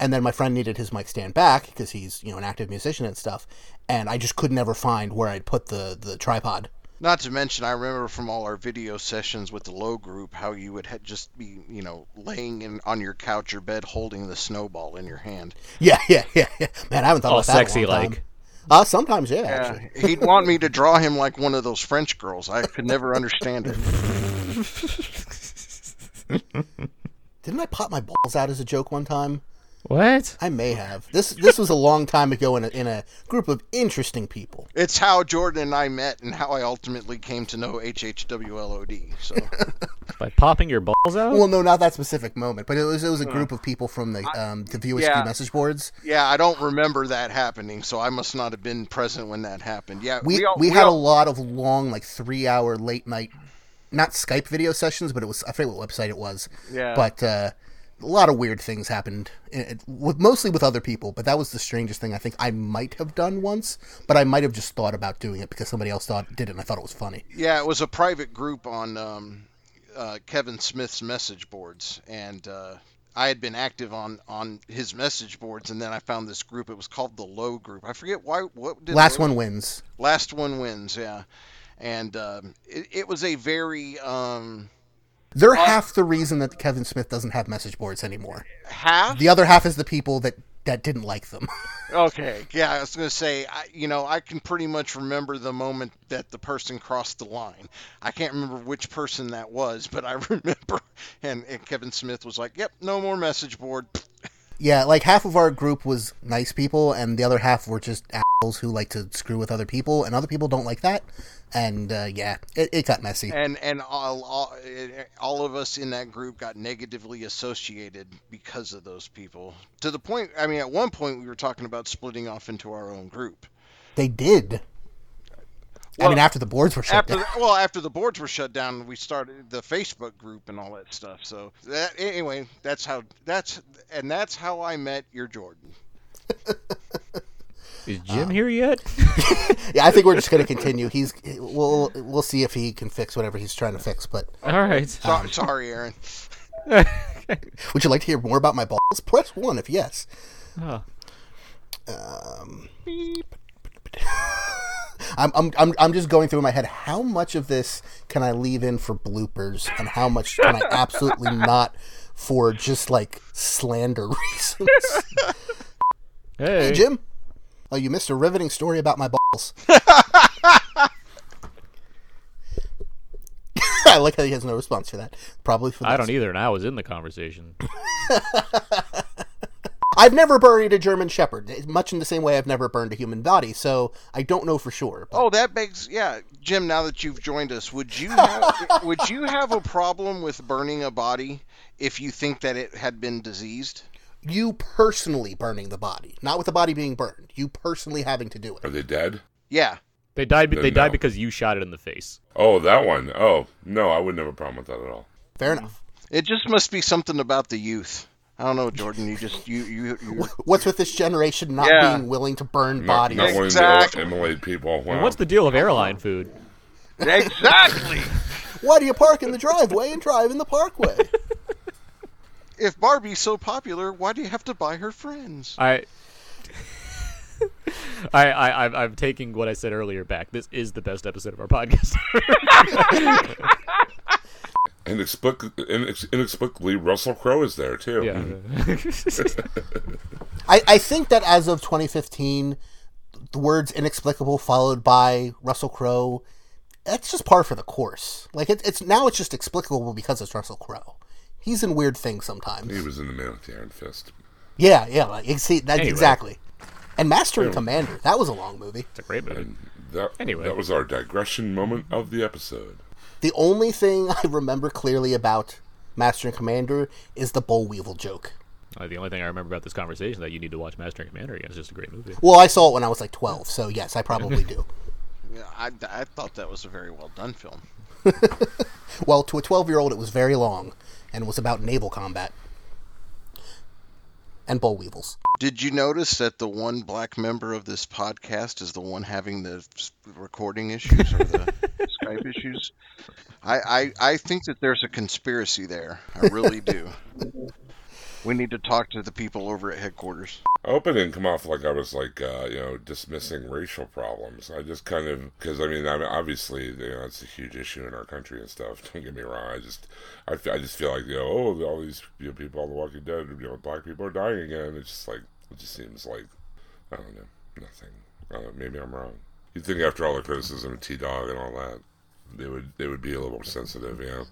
And then my friend needed his mic stand back because he's, you know, an active musician and stuff. And I just could never find where I'd put the, the tripod. Not to mention, I remember from all our video sessions with the low group how you would ha- just be, you know, laying in on your couch or bed holding the snowball in your hand. Yeah, yeah, yeah, yeah. Man, I haven't thought All about that in a sexy like. time. Uh, sometimes, yeah, actually. Yeah, he'd want me to draw him like one of those French girls. I could never understand it. Didn't I pop my balls out as a joke one time? What? I may have. This this was a long time ago in a, in a group of interesting people. It's how Jordan and I met and how I ultimately came to know HHWLOD. So By popping your balls out? Well, no, not that specific moment, but it was it was a group of people from the um, the View Askew yeah. message boards. yeah, I don't remember that happening, so I must not have been present when that happened. Yeah, We all- we, had all- a lot of long, like three hour late night, not Skype video sessions, but it was I forget what website it was. Yeah. But uh, a lot of weird things happened, it, it- with mostly with other people. But that was the strangest thing I think I might have done once, but I might have just thought about doing it because somebody else thought did it, and I thought it was funny. Yeah, it was a private group on um, uh, Kevin Smith's message boards, and uh, I had been active on on his message boards, and then I found this group. It was called the Low Group. I forget why. What did Last one wins. Last one wins. Yeah, and um, it, it was a very um, They're half the reason that Kevin Smith doesn't have message boards anymore. half. The other half is the people that that didn't like them. Okay, yeah, I was gonna say, I, you know, I can pretty much remember the moment that the person crossed the line. I can't remember which person that was, but I remember, and, and Kevin Smith was like, "Yep, no more message board." Yeah, like half of our group was nice people, and the other half were just assholes who like to screw with other people, and other people don't like that. And uh, yeah, it, it got messy. And and all, all all of us in that group got negatively associated because of those people. To the point, I mean, at one point we were talking about splitting off into our own group. They did. I mean, after the boards were shut After down. well, after the boards were shut down, we started the Facebook group and all that stuff. So that anyway, that's how that's and that's how I met your Jordan. Is Jim here yet? Yeah, I think we're just going to continue. He's we'll we'll see if he can fix whatever he's trying to fix. But All right. So, sorry, Aaron. would you like to hear more about my balls? Press one if yes. Oh. Um, I'm, I'm, I'm, I'm just going through in my head how much of this can I leave in for bloopers and how much can I absolutely not for just like slander reasons. Hey. hey, Jim. Oh, you missed a riveting story about my balls. I like how he has no response for that. Probably for I don't either, and I was in the conversation. I I've never buried a German Shepherd, much in the same way I've never burned a human body, so I don't know for sure. but- Oh, that begs, yeah, Jim. Now that you've joined us, would you have, would you have a problem with burning a body if you think that it had been diseased? You personally burning the body, not with the body being burned. You personally having to do it. Are they dead? Yeah. They died. Then They died no. because you shot it in the face. Oh, that one. Oh, no, I wouldn't have a problem with that at all. Fair enough. It just must be something about the youth. I don't know, Jordan. You just you you, you What's with this generation not Yeah. being willing to burn Not, bodies? not wanting Exactly. to immolate people. Wow. And what's the deal with airline food? exactly. Why do you park in the driveway and drive in the parkway? If Barbie's so popular, why do you have to buy her friends? I. I, I, I'm, I'm taking what I said earlier back. This is the best episode of our podcast. Inexplic- inex- inexplicably, Russell Crowe is there too. yeah. Mm-hmm. I, I think that as of 2015, the words inexplicable followed by Russell Crowe, that's just par for the course. Like it, it's now it's just explicable because it's Russell Crowe. He's in weird things sometimes. He was in the Man with the Iron Fist. Yeah, yeah, like, see that's Anyway. exactly. And Master and Commander, that was a long movie. it's a great movie. And that, Anyway. that was our digression moment of the episode. The only thing I remember clearly about Master and Commander is the Boll Weevil joke. Uh, the only thing I remember about this conversation is that you need to watch Master and Commander again. It's just a great movie. Well, I saw it when I was like 12, so yes, I probably do. Yeah, I, I thought that was a very well done film. Well, to a 12 year old, it was very long, and was about naval combat. And Boll Weevils. Did you notice that the one black member of this podcast is the one having the recording issues or the Skype issues? I, I, I think that there's a conspiracy there. I really do. We need to talk to the people over at headquarters. I come off like I was like uh, you know dismissing racial problems. I just kind of because I mean I mean, obviously you know it's a huge issue in our country and stuff. Don't get me wrong. I just I, I just feel like you know oh all these you know, people on The Walking Dead you know black people are dying again. It's just like it just seems like I don't know nothing. Don't know, maybe I'm wrong. You'd think after all the criticism of T Dog and all that they would they would be a little more sensitive. Know.